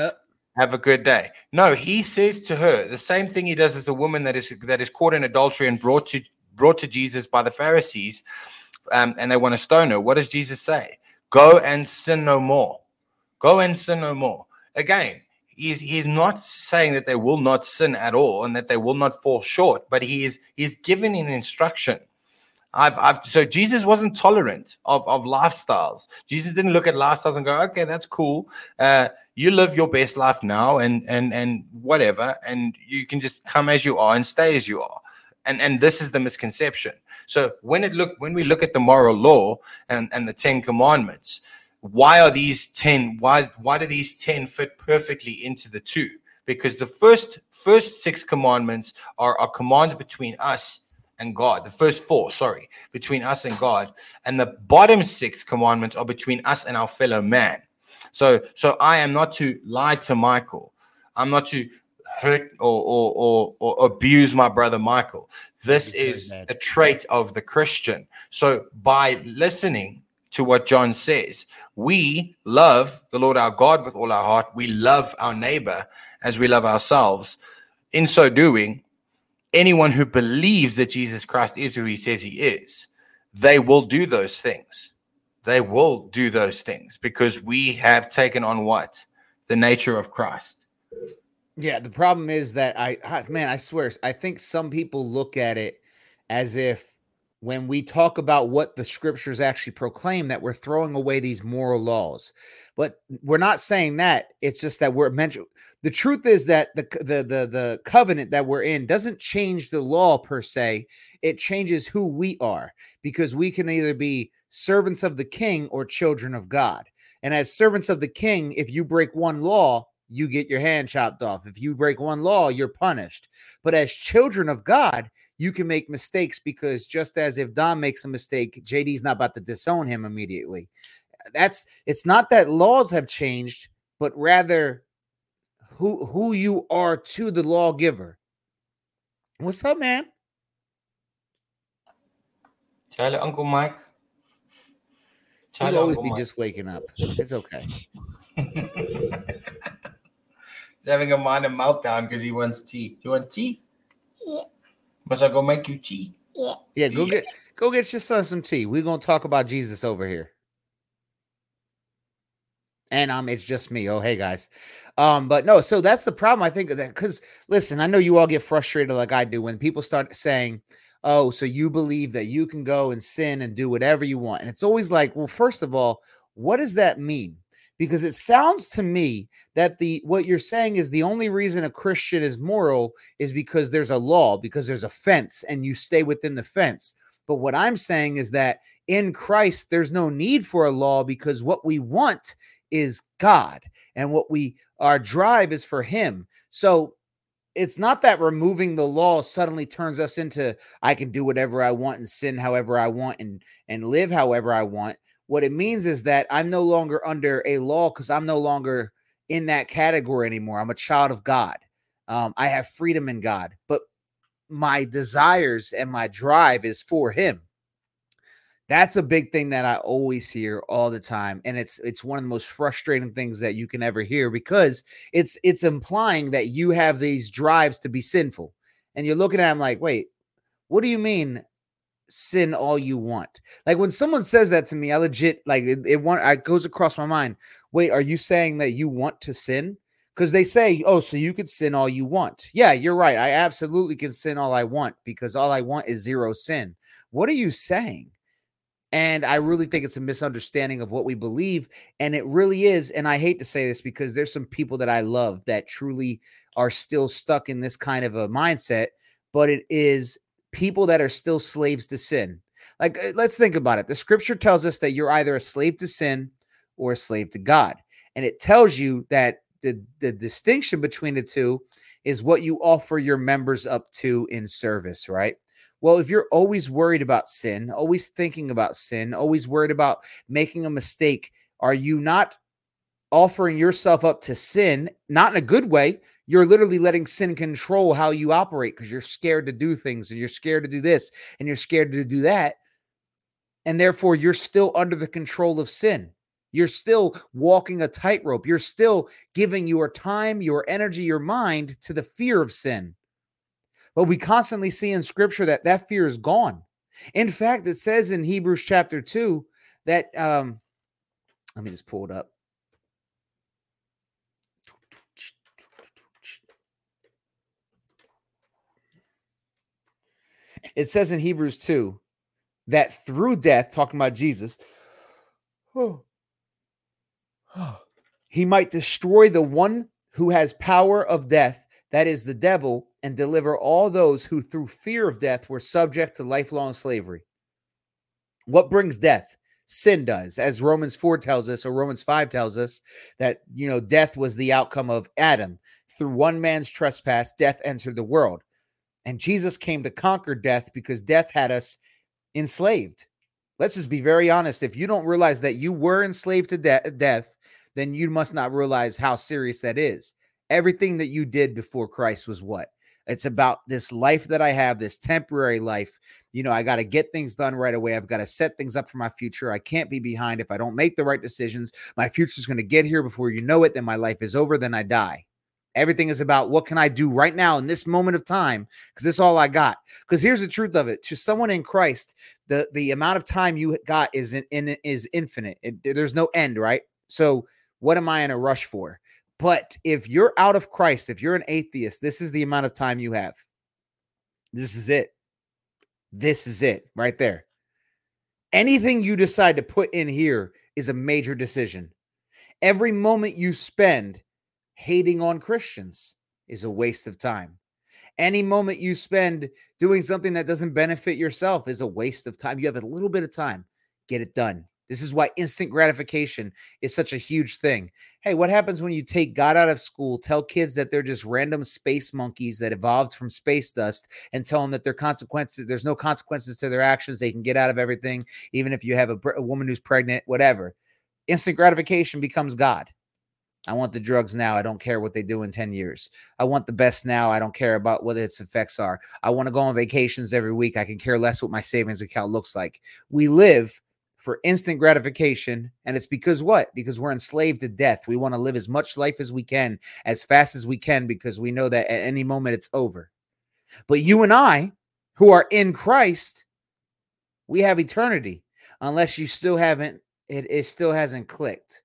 Have a good day. No, he says to her the same thing he does as the woman that is that is caught in adultery and brought to brought to Jesus by the Pharisees, um, and they want to stone her. What does Jesus say? Go and sin no more. Go and sin no more. Again, he's he's not saying that they will not sin at all and that they will not fall short, but he is he's giving an instruction I've, I've so Jesus wasn't tolerant of, of lifestyles. Jesus didn't look at lifestyles and go, okay, that's cool. Uh, you live your best life now and and and whatever, and you can just come as you are and stay as you are. And and this is the misconception. So when it look when we look at the moral law and, and the Ten Commandments, why are these 10 why why do these 10 fit perfectly into the two? Because the first first six commandments are, are commands between us and God. The first four, sorry, between us and God, and the bottom six commandments are between us and our fellow man. So, so I am not to lie to Michael. I'm not to hurt or or or, or abuse my brother Michael. This is a trait of the Christian. So, by listening to what John says, we love the Lord our God with all our heart. We love our neighbor as we love ourselves. In so doing, anyone who believes that Jesus Christ is who he says he is, they will do those things. They will do those things because we have taken on what? The nature of Christ. Yeah, the problem is that I, man, I swear, I think some people look at it as if when we talk about what the scriptures actually proclaim that we're throwing away these moral laws. But we're not saying that it's just that we're mentioned the truth is that the, the the the covenant that we're in doesn't change the law per se it changes who we are because we can either be servants of the king or children of god. And as servants of the king if you break one law you get your hand chopped off. If you break one law you're punished. But as children of god you can make mistakes because just as if Dom makes a mistake, JD's not about to disown him immediately. That's it's not that laws have changed, but rather who who you are to the lawgiver. What's up, man? Tell it, Uncle Mike. Tell He'll always Uncle be Mike. just waking up. It's okay. He's having a minor meltdown because he wants tea. Do you want tea? Yeah. Must I go make you tea? Yeah. Yeah, go yeah. get go get your son some tea. We're gonna talk about Jesus over here. And um, it's just me. Oh, hey guys. Um, but no, so that's the problem. I think that because listen, I know you all get frustrated like I do when people start saying, Oh, so you believe that you can go and sin and do whatever you want. And it's always like, well, first of all, what does that mean? Because it sounds to me that the what you're saying is the only reason a Christian is moral is because there's a law, because there's a fence and you stay within the fence. But what I'm saying is that in Christ there's no need for a law because what we want is God and what we our drive is for him. So it's not that removing the law suddenly turns us into I can do whatever I want and sin however I want and and live however I want what it means is that I'm no longer under a law because I'm no longer in that category anymore. I'm a child of God. Um, I have freedom in God, but my desires and my drive is for Him. That's a big thing that I always hear all the time, and it's it's one of the most frustrating things that you can ever hear because it's it's implying that you have these drives to be sinful, and you're looking at them like, wait, what do you mean sin all you want. Like when someone says that to me, I legit like it, it want it goes across my mind. Wait, are you saying that you want to sin? Because they say, oh, so you could sin all you want. Yeah, you're right. I absolutely can sin all I want because all I want is zero sin. What are you saying? And I really think it's a misunderstanding of what we believe. And it really is. And I hate to say this because there's some people that I love that truly are still stuck in this kind of a mindset, but it is people that are still slaves to sin. Like, uh, let's think about it. The scripture tells us that you're either a slave to sin or a slave to God. And it tells you that the, the distinction between the two is what you offer your members up to in service, right? Well, if you're always worried about sin, always thinking about sin, always worried about making a mistake, are you not offering yourself up to sin, not in a good way. You're literally letting sin control how you operate because you're scared to do things and you're scared to do this and you're scared to do that. And therefore, you're still under the control of sin. You're still walking a tightrope. You're still giving your time, your energy, your mind to the fear of sin. But we constantly see in scripture that that fear is gone. In fact, it says in Hebrews chapter 2 that, um, let me just pull it up. It says in Hebrews 2 that through death, talking about Jesus, he might destroy the one who has power of death, that is the devil, and deliver all those who through fear of death were subject to lifelong slavery. What brings death? Sin does, as Romans 4 tells us, or Romans 5 tells us, that you know, death was the outcome of Adam. Through one man's trespass, death entered the world. And Jesus came to conquer death because death had us enslaved. Let's just be very honest. If you don't realize that you were enslaved to de- death, then you must not realize how serious that is. Everything that you did before Christ was what? It's about this life that I have, this temporary life. You know, I got to get things done right away. I've got to set things up for my future. I can't be behind. If I don't make the right decisions, my future is going to get here before you know it. Then my life is over. Then I die. Everything is about what can I do right now in this moment of time because this is all I got. Because here's the truth of it: to someone in Christ, the the amount of time you got is in, in is infinite. It, there's no end, right? So what am I in a rush for? But if you're out of Christ, if you're an atheist, this is the amount of time you have. This is it. This is it right there. Anything you decide to put in here is a major decision. Every moment you spend hating on Christians is a waste of time. Any moment you spend doing something that doesn't benefit yourself is a waste of time. You have a little bit of time, get it done. This is why instant gratification is such a huge thing. Hey, what happens when you take God out of school, tell kids that they're just random space monkeys that evolved from space dust, and tell them that their consequences, there's no consequences to their actions. They can get out of everything, even if you have a, a woman who's pregnant, whatever. Instant gratification becomes God. I want the drugs now. I don't care what they do in 10 years. I want the best now. I don't care about what its effects are. I want to go on vacations every week. I can care less what my savings account looks like. We live for instant gratification. And it's because what? Because we're enslaved to death. We want to live as much life as we can, as fast as we can, because we know that at any moment it's over. But you and I, who are in Christ, we have eternity, unless you still haven't, it, it still hasn't clicked.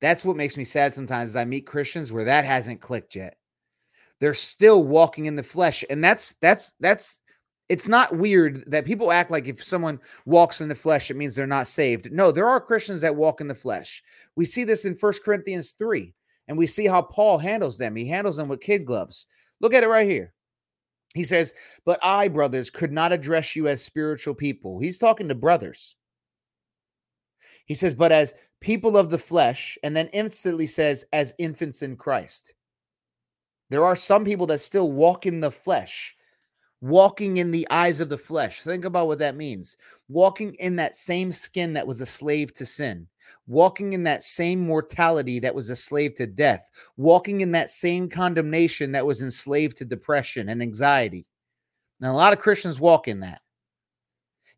That's what makes me sad sometimes is I meet Christians where that hasn't clicked yet. They're still walking in the flesh. And that's that's that's it's not weird that people act like if someone walks in the flesh, it means they're not saved. No, there are Christians that walk in the flesh. We see this in First Corinthians 3, and we see how Paul handles them. He handles them with kid gloves. Look at it right here. He says, But I, brothers, could not address you as spiritual people. He's talking to brothers. He says, but as people of the flesh, and then instantly says, as infants in Christ. There are some people that still walk in the flesh, walking in the eyes of the flesh. Think about what that means. Walking in that same skin that was a slave to sin, walking in that same mortality that was a slave to death, walking in that same condemnation that was enslaved to depression and anxiety. Now, a lot of Christians walk in that.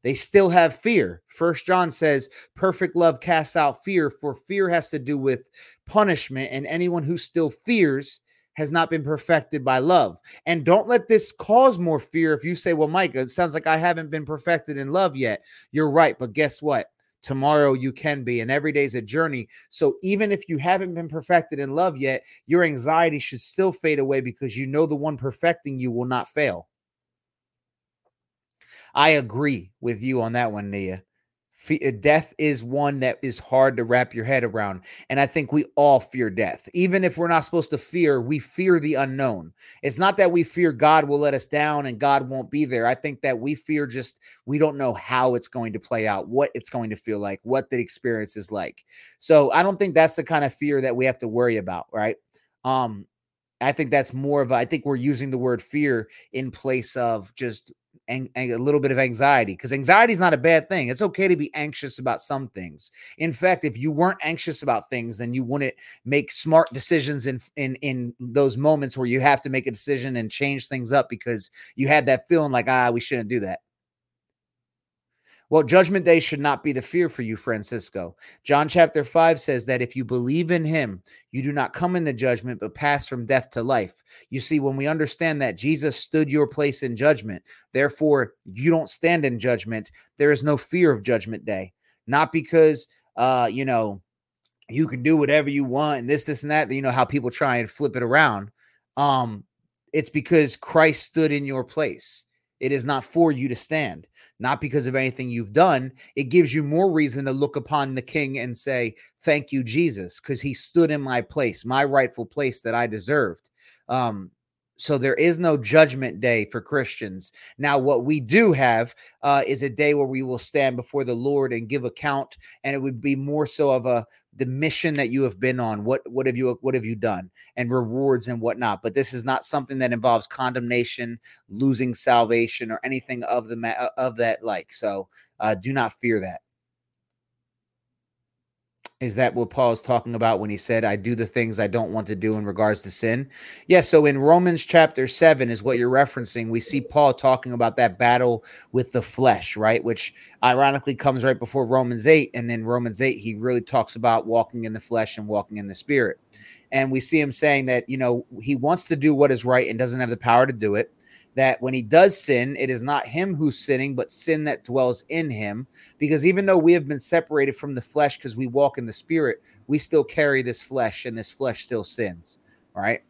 They still have fear. First John says, perfect love casts out fear, for fear has to do with punishment, and anyone who still fears has not been perfected by love. And don't let this cause more fear if you say, Well, Micah, it sounds like I haven't been perfected in love yet. You're right. But guess what? Tomorrow you can be, and every day is a journey. So even if you haven't been perfected in love yet, your anxiety should still fade away because you know the one perfecting you will not fail. I agree with you on that one, Nia. Uh, death is one that is hard to wrap your head around. And I think we all fear death. Even if we're not supposed to fear, we fear the unknown. It's not that we fear God will let us down and God won't be there. I think that we fear just we don't know how it's going to play out, what it's going to feel like, what the experience is like. So I don't think that's the kind of fear that we have to worry about, right? Um, I think that's more of a, I think we're using the word fear in place of just and, a little bit of anxiety because anxiety is not a bad thing. It's okay to be anxious about some things. In fact, if you weren't anxious about things, then you wouldn't make smart decisions in in in those moments where you have to make a decision and change things up because you had that feeling like ah we shouldn't do that. Well, judgment day should not be the fear for you, Francisco. John chapter 5 says that if you believe in him, you do not come into judgment, but pass from death to life. You see, when we understand that Jesus stood your place in judgment, therefore you don't stand in judgment, there is no fear of judgment day. Not because, uh, you know, you can do whatever you want and this, this, and that, you know, how people try and flip it around. Um, it's because Christ stood in your place. It is not for you to stand, not because of anything you've done. It gives you more reason to look upon the king and say, Thank you, Jesus, because he stood in my place, my rightful place that I deserved. Um, so there is no judgment day for Christians. Now, what we do have uh, is a day where we will stand before the Lord and give account, and it would be more so of a the mission that you have been on. What what have you what have you done, and rewards and whatnot. But this is not something that involves condemnation, losing salvation, or anything of the ma- of that like. So uh, do not fear that. Is that what Paul is talking about when he said, I do the things I don't want to do in regards to sin? Yeah, so in Romans chapter 7 is what you're referencing. We see Paul talking about that battle with the flesh, right? Which ironically comes right before Romans 8. And in Romans 8, he really talks about walking in the flesh and walking in the spirit. And we see him saying that, you know, he wants to do what is right and doesn't have the power to do it that when he does sin, it is not him who's sinning, but sin that dwells in him. Because even though we have been separated from the flesh because we walk in the spirit, we still carry this flesh and this flesh still sins. Right.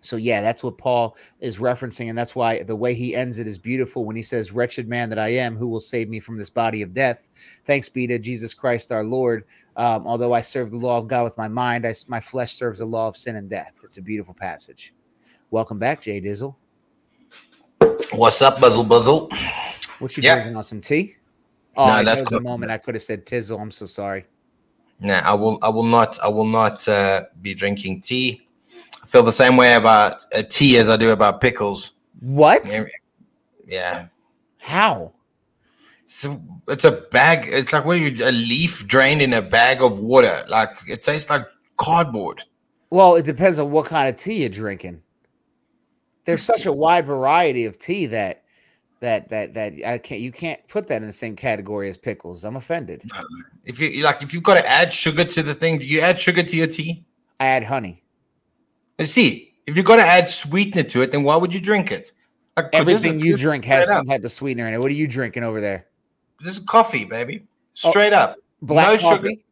So yeah, that's what Paul is referencing, and that's why the way he ends it is beautiful when he says, "Wretched man that I am, who will save me from this body of death? Thanks be to Jesus Christ our Lord. Um, although I serve the law of God with my mind, I, my flesh serves the law of sin and death." It's a beautiful passage. Welcome back, Jay Dizzle. What's up, Buzzle Buzzle? What you yep. drinking on some tea? Oh, no, that's the moment I could have said Tizzle. I'm so sorry. Nah, I will. I will not. I will not uh, be drinking tea I feel the same way about a tea as I do about pickles. What? Yeah. How? So it's a bag. It's like what you a leaf drained in a bag of water. Like it tastes like cardboard. Well, it depends on what kind of tea you're drinking. There's such a wide variety of tea that that that that I can't you can't put that in the same category as pickles. I'm offended. Uh, if you like if you've got to add sugar to the thing, do you add sugar to your tea? I add honey. Let's see, if you're going to add sweetener to it, then why would you drink it? Like, Everything you drink has some type of sweetener in it. What are you drinking over there? This is coffee, baby. Oh, Straight oh, up. Black no coffee? Sugar.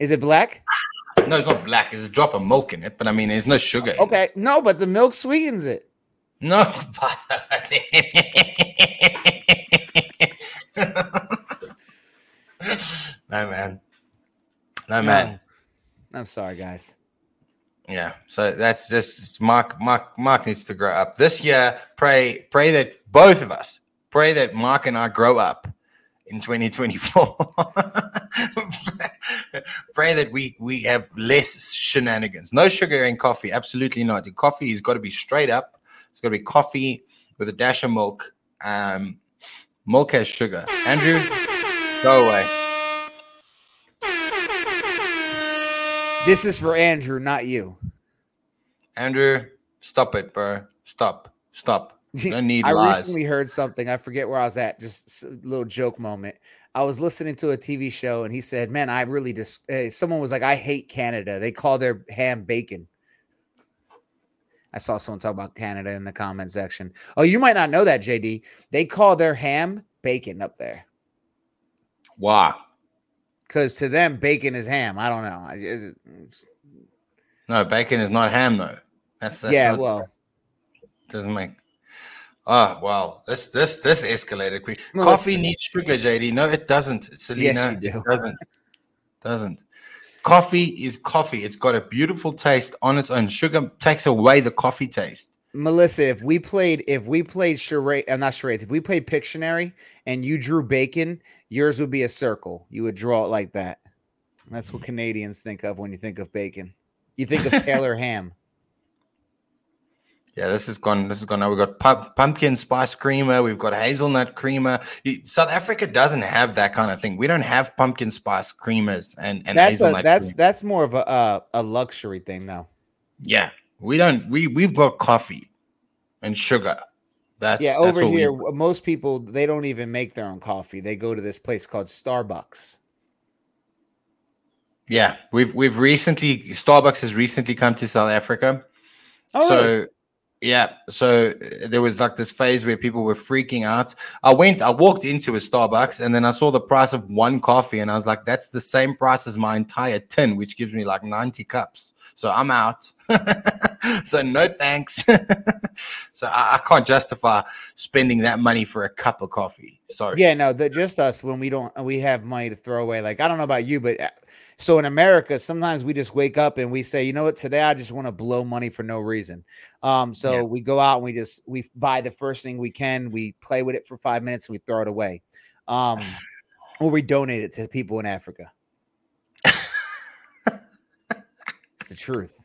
Is it black? No, it's not black. There's a drop of milk in it, but I mean, there's no sugar. Okay, no, but the milk sweetens it. No. no, man. No, man. I'm sorry, guys. Yeah, so that's just Mark. Mark. Mark needs to grow up this year. Pray, pray that both of us pray that Mark and I grow up in 2024. pray that we we have less shenanigans. No sugar in coffee. Absolutely not. The coffee has got to be straight up. It's got to be coffee with a dash of milk. Um, milk has sugar. Andrew, go away. This is for Andrew, not you. Andrew, stop it, bro. Stop. Stop. I need I lies. recently heard something. I forget where I was at. Just a little joke moment. I was listening to a TV show and he said, "Man, I really just." Dis- hey, someone was like, "I hate Canada. They call their ham bacon." I saw someone talk about Canada in the comment section. Oh, you might not know that, JD. They call their ham bacon up there. Why? because to them bacon is ham. I don't know. no, bacon is not ham though. That's, that's yeah. Not, well, doesn't make. Oh wow. this this this escalated quick. Well, Coffee needs sugar, JD. No, it doesn't. Selena, yes, it doesn't. doesn't. Coffee is coffee. It's got a beautiful taste on its own. Sugar takes away the coffee taste. Melissa, if we played, if we played charade, I'm uh, not charades. If we played Pictionary and you drew bacon, yours would be a circle. You would draw it like that. That's what Canadians think of when you think of bacon. You think of Taylor ham. Yeah, this is gone. This is gone. Now we've got pumpkin spice creamer. We've got hazelnut creamer. South Africa doesn't have that kind of thing. We don't have pumpkin spice creamers and and that's hazelnut. A, that's cream. that's more of a uh, a luxury thing, though. Yeah, we don't. We we've got coffee and sugar. That's yeah. Over that's here, most people they don't even make their own coffee. They go to this place called Starbucks. Yeah, we've we've recently Starbucks has recently come to South Africa. Oh, so really? Yeah, so uh, there was like this phase where people were freaking out. I went, I walked into a Starbucks and then I saw the price of one coffee and I was like, that's the same price as my entire tin, which gives me like 90 cups. So I'm out. so no thanks. so I, I, can't justify spending that money for a cup of coffee. Sorry. Yeah, no, the, just us when we don't, we have money to throw away. Like, I don't know about you, but uh, so in America, sometimes we just wake up and we say, you know what, today I just want to blow money for no reason. Um, so yeah. we go out and we just we buy the first thing we can, we play with it for five minutes and we throw it away. Um, or we donate it to people in Africa. it's the truth.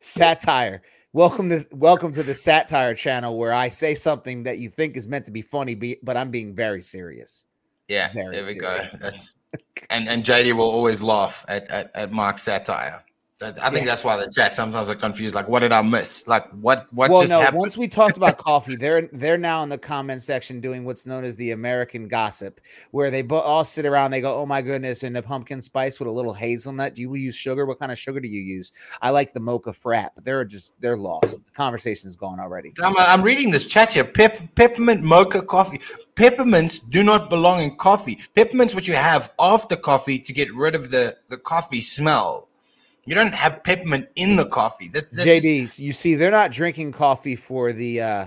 Satire. Welcome to welcome to the satire channel where I say something that you think is meant to be funny, but I'm being very serious. Yeah, Very there we serious. go. That's, and and JD will always laugh at at, at Mark's satire. I think yeah. that's why the chat sometimes are confused. Like, what did I miss? Like, what what well, just no, happened? Once we talked about coffee, they're they're now in the comment section doing what's known as the American gossip, where they bo- all sit around. They go, "Oh my goodness!" And the pumpkin spice with a little hazelnut. Do you use sugar? What kind of sugar do you use? I like the mocha frat, but they're just they're lost. The conversation's gone already. I'm, I'm reading this chat here. Pep, peppermint mocha coffee. Peppermints do not belong in coffee. Peppermints, what you have after coffee to get rid of the the coffee smell You don't have peppermint in the coffee. That, that's JD, just- you see, they're not drinking coffee for the uh,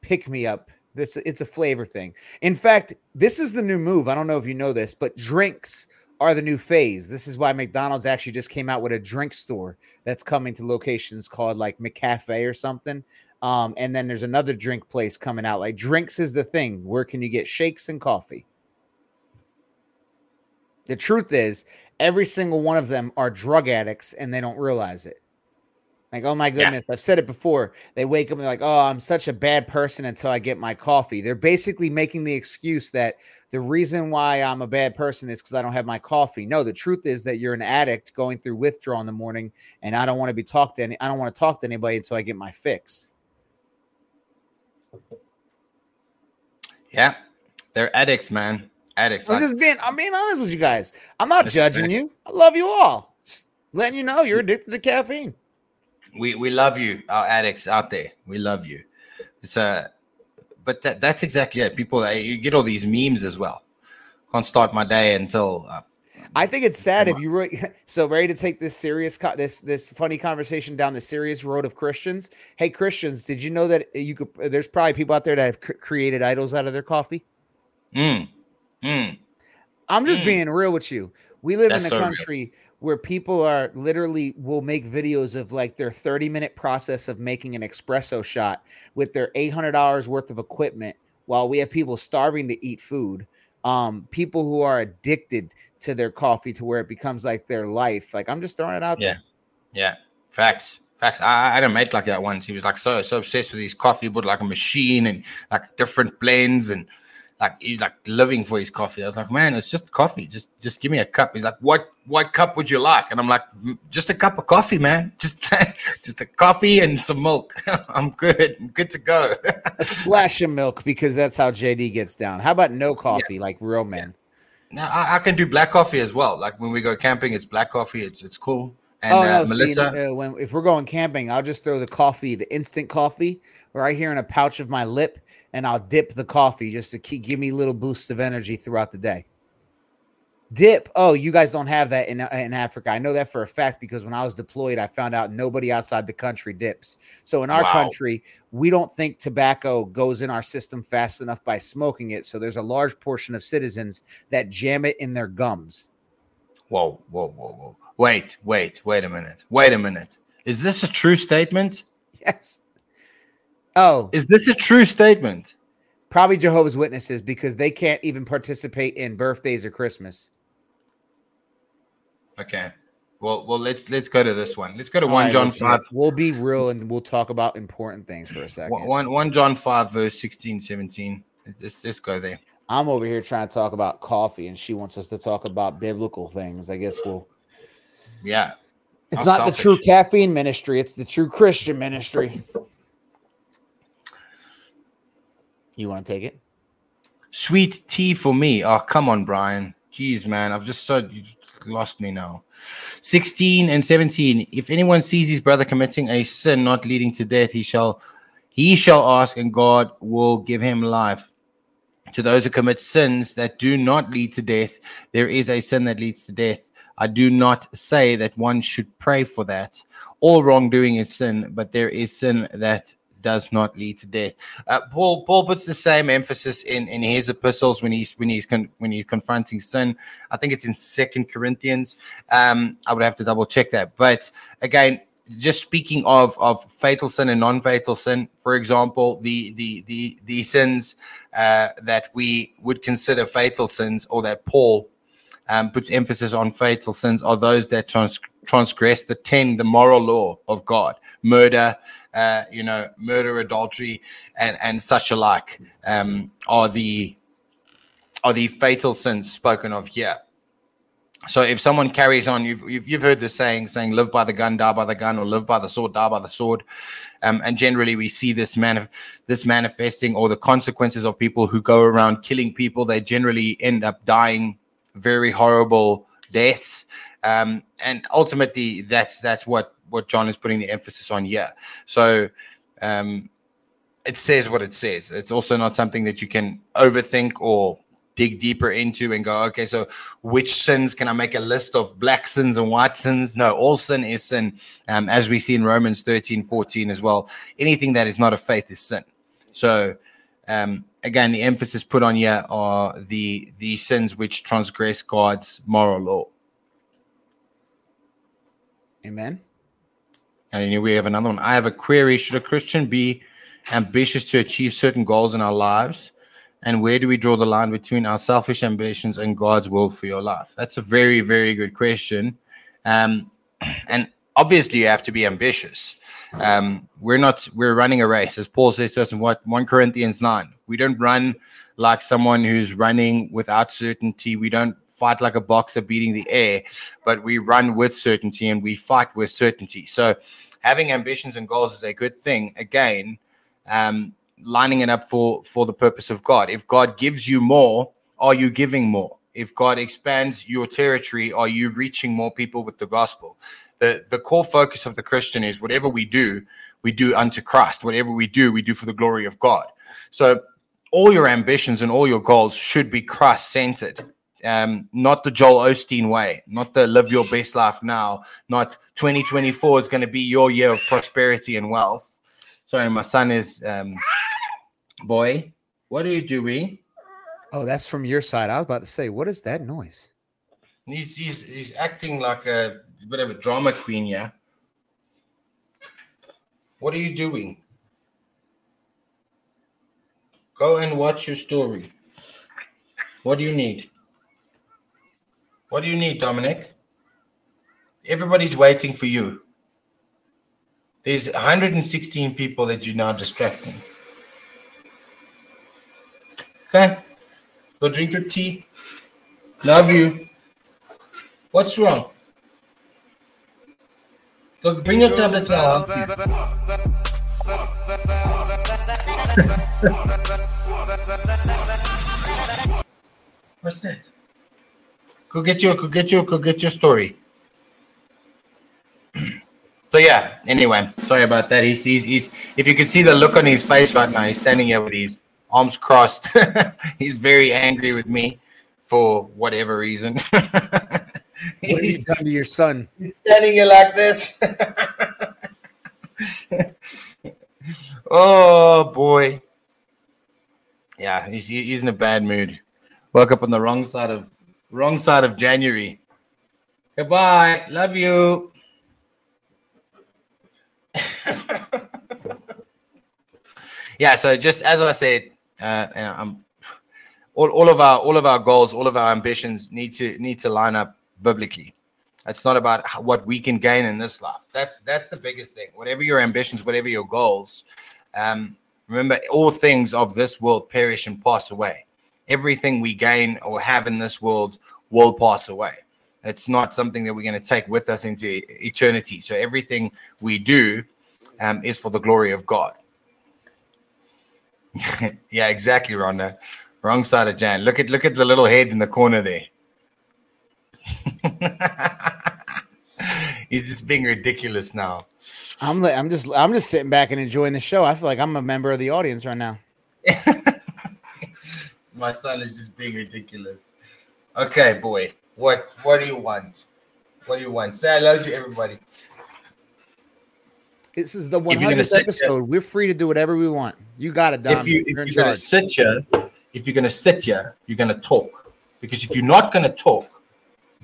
pick me up. This it's a flavor thing. In fact, this is the new move. I don't know if you know this, but drinks are the new phase. This is why McDonald's actually just came out with a drink store that's coming to locations called like McCafe or something. Um, and then there's another drink place coming out. Like drinks is the thing. Where can you get shakes and coffee? The truth is, every single one of them are drug addicts and they don't realize it. Like, oh my Yeah. goodness, I've said it before. They wake up and they're like, oh, I'm such a bad person until I get my coffee. They're basically making the excuse that the reason why I'm a bad person is because I don't have my coffee. No, the truth is that you're an addict going through withdrawal in the morning, and I don't want to be talked to any. I don't want to talk to anybody until I get my fix. yeah, they're addicts, man. Addicts. I'm Like, just being. I'm being honest with you guys. I'm not judging fair. you. I love you all. Just letting you know you're addicted to caffeine. we we love you, our addicts out there. We love you. It's uh, but that that's exactly it. People, uh, you get all these memes as well. Can't start my day until uh, I think it's sad if you really so ready to take this serious this this funny conversation down the serious road of Christians. Hey Christians, did you know that you could? There's probably people out there that have cr- created idols out of their coffee. mm, mm, I'm just Mm. being real with you. We live That's in a so real. country where people are literally will make videos of like their 30 minute process of making an espresso shot with their $800 worth of equipment while we have people starving to eat food. Um, people who are addicted to their coffee to where it becomes like their life. Like I'm just throwing it out Yeah. there. yeah, facts, facts. I, I had a mate like that once. He was like so so obsessed with his coffee, but like a machine and like different blends and like he's like living for his coffee. I was like, man, it's just coffee. Just just give me a cup. He's like, what what cup would you like? And I'm like, "Mm, just a cup of coffee, man. Just just a coffee and some milk. I'm good. I'm good to go. A splash of milk because that's how JD gets down. How about no coffee like real men? now I, I can do black coffee as well. Like when we go camping, it's black coffee. It's it's cool. And oh uh, no, Melissa, uh, when if we're going camping, I'll just throw the coffee, the instant coffee, right here in a pouch of my lip, and I'll dip the coffee just to keep give me little boosts of energy throughout the day. Dip. Oh, you guys don't have that in uh, in Africa. I know that for a fact because when I was deployed, I found out nobody outside the country dips. So in our Wow. country, we don't think tobacco goes in our system fast enough by smoking it. So there's a large portion of citizens that jam it in their gums. whoa, whoa, whoa, whoa. Wait, wait, wait a minute. Wait a minute. Is this a true statement? Yes. Oh, Is this a true statement? Probably Jehovah's Witnesses because they can't even participate in birthdays or Christmas. Okay. Well, well, let's let's go to this one. Let's go to All one right, John five. We'll be real and we'll talk about important things for a second. One, one, John five verse 16, 17. Let's let's go there. I'm over here trying to talk about coffee, and she wants us to talk about biblical things. I guess we'll. Yeah. It's How not the true caffeine ministry; it's the true Christian ministry. You want to take it? Sweet tea for me. Oh, come on, Brian. Jeez, man. I've just so you lost me now. 16 and 17. If anyone sees his brother committing a sin not leading to death, he shall he shall ask, and God will give him life. To those who commit sins that do not lead to death, there is a sin that leads to death. I do not say that one should pray for that. All wrongdoing is sin, but there is sin that does not lead to death. Uh, Paul Paul puts the same emphasis in in his epistles when he's when he's con- when he's confronting sin. I think it's in Second Corinthians. Um, I would have to double check that, but again, just speaking of of fatal sin and non-fatal sin, for example, the the the the sins uh, that we would consider fatal sins, or that Paul um, puts emphasis on fatal sins, are those that trans- transgress the ten, the moral law of God, murder, uh, you know, murder, adultery, and and such alike, um, are the are the fatal sins spoken of here. So if someone carries on, you've, you've you've heard the saying, saying "live by the gun, die by the gun," or "live by the sword, die by the sword," um, and generally we see this man this manifesting or the consequences of people who go around killing people. They generally end up dying very horrible deaths, um, and ultimately that's that's what what John is putting the emphasis on here. So. Um, it says what it says. It's also not something that you can overthink or dig deeper into and go, okay, so which sins can I make a list of black sins and white sins? No, all sin is sin. Um, as we see in Romans 13, 14 as well. Anything that is not of faith is sin. So um, again, the emphasis put on here are the the sins which transgress God's moral law. Amen. And here we have another one. I have a query. Should a Christian be ambitious to achieve certain goals in our lives? And where do we draw the line between our selfish ambitions and God's will for your life? That's a very, very good question. Um, and obviously, you have to be ambitious. Um, we're not, we're running a race, as Paul says to us in what 1 Corinthians 9. We don't run like someone who's running without certainty. We don't fight like a boxer beating the air, but we run with certainty and we fight with certainty. So, having ambitions and goals is a good thing. Again, um, lining it up for for the purpose of God. If God gives you more, are you giving more? If God expands your territory, are you reaching more people with the gospel? The the core focus of the Christian is whatever we do, we do unto Christ. Whatever we do, we do for the glory of God. So all your ambitions and all your goals should be Christ centered. Um, not the Joel Osteen way, not the live your best life now, not 2024 is going to be your year of prosperity and wealth. Sorry, my son is um, boy. What are you doing? Oh, that's from your side. I was about to say, what is that noise? He's he's he's acting like a bit of a drama queen, yeah. What are you doing? Go and watch your story. What do you need? What do you need, Dominic? Everybody's waiting for you. There's 116 people that you're now distracting. Okay. Go drink your tea. Love you. What's wrong? Go bring your tablet now. What's that? Go get your go get your go get your story. so yeah, anyway, sorry about that. He's, he's he's if you could see the look on his face right now, he's standing here with his arms crossed. he's very angry with me for whatever reason. What have you done to your son? He's standing here like this. oh boy. Yeah, he's he's in a bad mood. Woke up on the wrong side of wrong side of January. Goodbye. Love you. yeah, so just as I said, uh, and I'm all, all of our all of our goals, all of our ambitions need to need to line up biblically. It's not about what we can gain in this life. That's that's the biggest thing. Whatever your ambitions, whatever your goals, um, remember all things of this world perish and pass away. Everything we gain or have in this world will pass away. It's not something that we're going to take with us into eternity. So everything we do um, is for the glory of God. yeah, exactly, Rhonda. Wrong side of Jan. Look at look at the little head in the corner there. He's just being ridiculous now. I'm I'm just I'm just sitting back and enjoying the show. I feel like I'm a member of the audience right now. My son is just being ridiculous. Okay, boy. What what do you want? What do you want? Say hello to everybody. This is the 100th episode. We're free to do whatever we want. You got it, Dom. If, you, if you're, you're going to sit here, if you're going to sit here, you're going to talk. Because if you're not going to talk,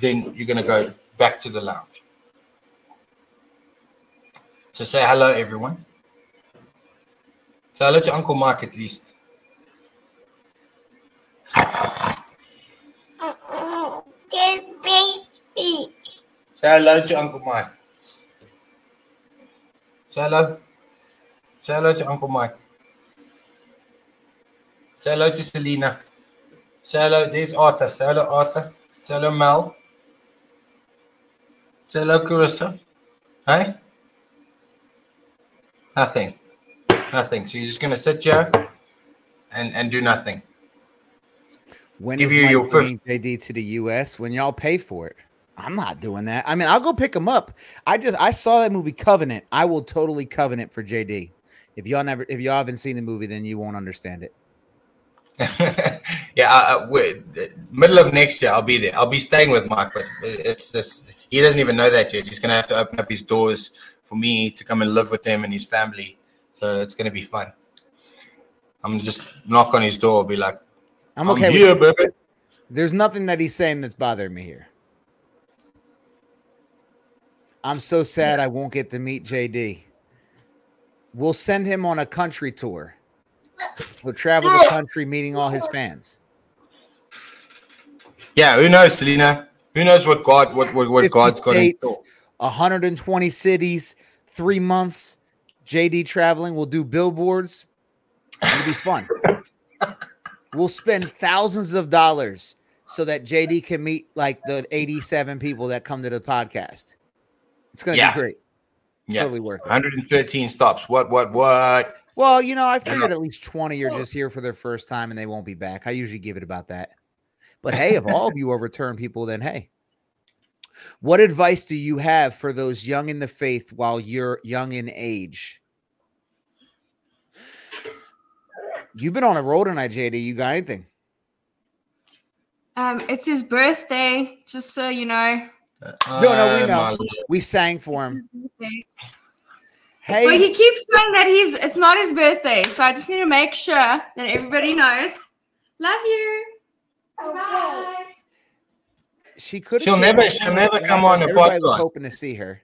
then you're going to go back to the lounge. So say hello, everyone. Say hello to Uncle Mark at least. Say hello to Uncle Mike. Say hello. Say hello to Uncle Mike. Say hello to Selena. Say hello. There's Arthur. Say hello, Arthur. Say hello, Mel. Say hello, Carissa. Hey? Nothing. Nothing. So you're just going to sit here and, and do nothing. When Give is you your first... JD to the US? When y'all pay for it? I'm not doing that. I mean, I'll go pick him up. I just I saw that movie Covenant. I will totally covenant for JD. If y'all never if y'all haven't seen the movie, then you won't understand it. yeah, uh, middle of next year, I'll be there. I'll be staying with Mike, but it's just he doesn't even know that yet. He's gonna have to open up his doors for me to come and live with him and his family. So it's gonna be fun. I'm just knock on his door, be like, "I'm okay I'm here, baby." There's nothing that he's saying that's bothering me here. I'm so sad I won't get to meet JD. We'll send him on a country tour. We'll travel the country meeting all his fans. Yeah, who knows, Selena? Who knows what God what what, what God's got in store? 120 cities, three months. JD traveling. We'll do billboards. It'll be fun. we'll spend thousands of dollars so that JD can meet like the 87 people that come to the podcast. It's going to yeah. be great. Yeah. Totally worth it. 113 stops. What, what, what? Well, you know, I figured at least 20 are just here for their first time and they won't be back. I usually give it about that. But hey, if all of you are return people, then hey. What advice do you have for those young in the faith while you're young in age? You've been on a roll tonight, JD. You got anything? Um, it's his birthday, just so you know. Uh, no, no, we know. We sang for him. Hey, but he keeps saying that he's it's not his birthday, so I just need to make sure that everybody knows. Love you. Oh, bye. She could. She'll never. She'll never come on the podcast. Was hoping to see her.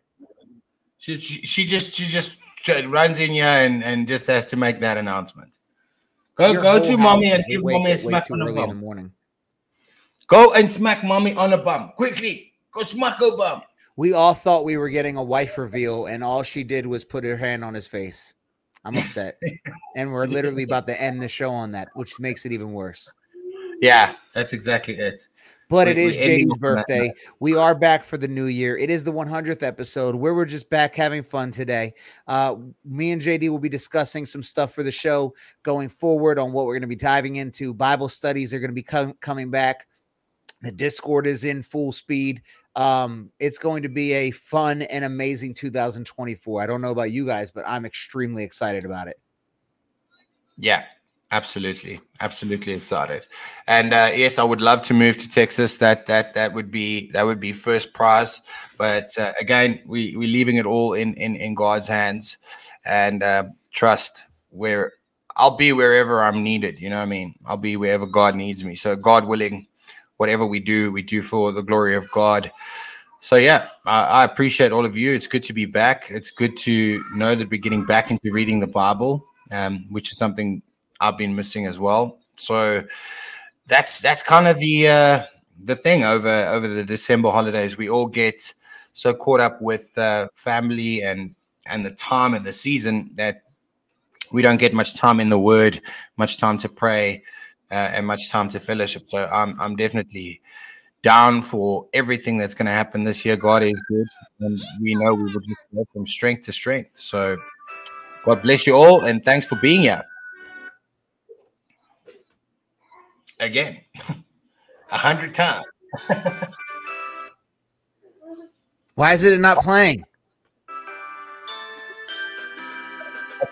She, she, she just she just runs in here and, and just has to make that announcement. Go Your go to mommy and give mommy a smack on the bum. In the morning. Go and smack mommy on the bum quickly. Go smack her bum. We all thought we were getting a wife reveal, and all she did was put her hand on his face. I'm upset, and we're literally about to end the show on that, which makes it even worse. Yeah, that's exactly it. But we, it is JD's birthday. We are back for the new year. It is the 100th episode where we're just back having fun today. Uh, me and JD will be discussing some stuff for the show going forward on what we're going to be diving into. Bible studies are going to be com- coming back. The Discord is in full speed. Um, it's going to be a fun and amazing 2024. I don't know about you guys, but I'm extremely excited about it. Yeah, absolutely, absolutely excited. And uh, yes, I would love to move to Texas. That that that would be that would be first prize. But uh, again, we we're leaving it all in in in God's hands, and uh, trust where I'll be wherever I'm needed. You know what I mean? I'll be wherever God needs me. So God willing whatever we do, we do for the glory of God. So yeah, I, I, appreciate all of you. It's good to be back. It's good to know that we're getting back into reading the Bible, um, which is something I've been missing as well. So that's that's kind of the uh, the thing over over the December holidays. We all get so caught up with uh, family and and the time and the season that we don't get much time in the Word, much time to pray uh, and much time to fellowship. So I'm I'm definitely down for everything that's going to happen this year. God is good, and we know we will just go from strength to strength. So God bless you all, and thanks for being here again, a hundred times. Why is it not playing?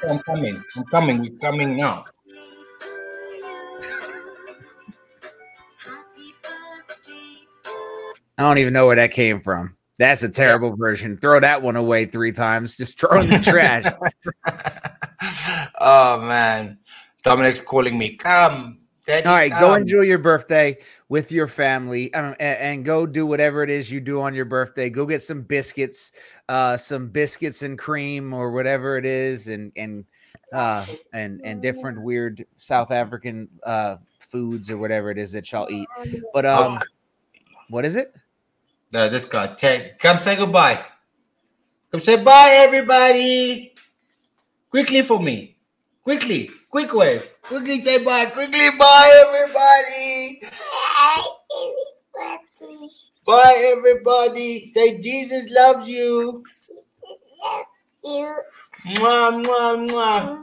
I'm coming. I'm coming. We're coming now. I don't even know where that came from. That's a terrible version. Throw that one away three times. Just throw in the trash. oh man, Dominic's calling me. Come, Daddy, All right, come. go enjoy your birthday with your family, um, and, and, go do whatever it is you do on your birthday. Go get some biscuits, uh, some biscuits and cream, or whatever it is, and and uh, and and different weird South African uh, foods or whatever it is that y'all eat. But um, oh. what is it? No, this guy. Ted, come say goodbye. Come say bye, everybody. Quickly for me. Quickly. Quick wave. Quickly say bye. Quickly bye, everybody. Bye, everybody. Bye, everybody. Say Jesus loves you. Love you. Mwah, mwah, mwah.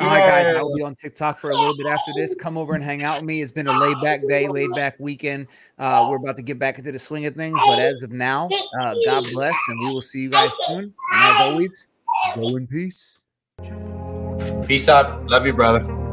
All right, guys, I'll be on TikTok for a little bit after this. Come over and hang out with me. It's been a laid back day, laid back weekend. Uh, we're about to get back into the swing of things, but as of now, uh, God bless, and we will see you guys soon. And as always, go in peace. Peace out. Love you, brother.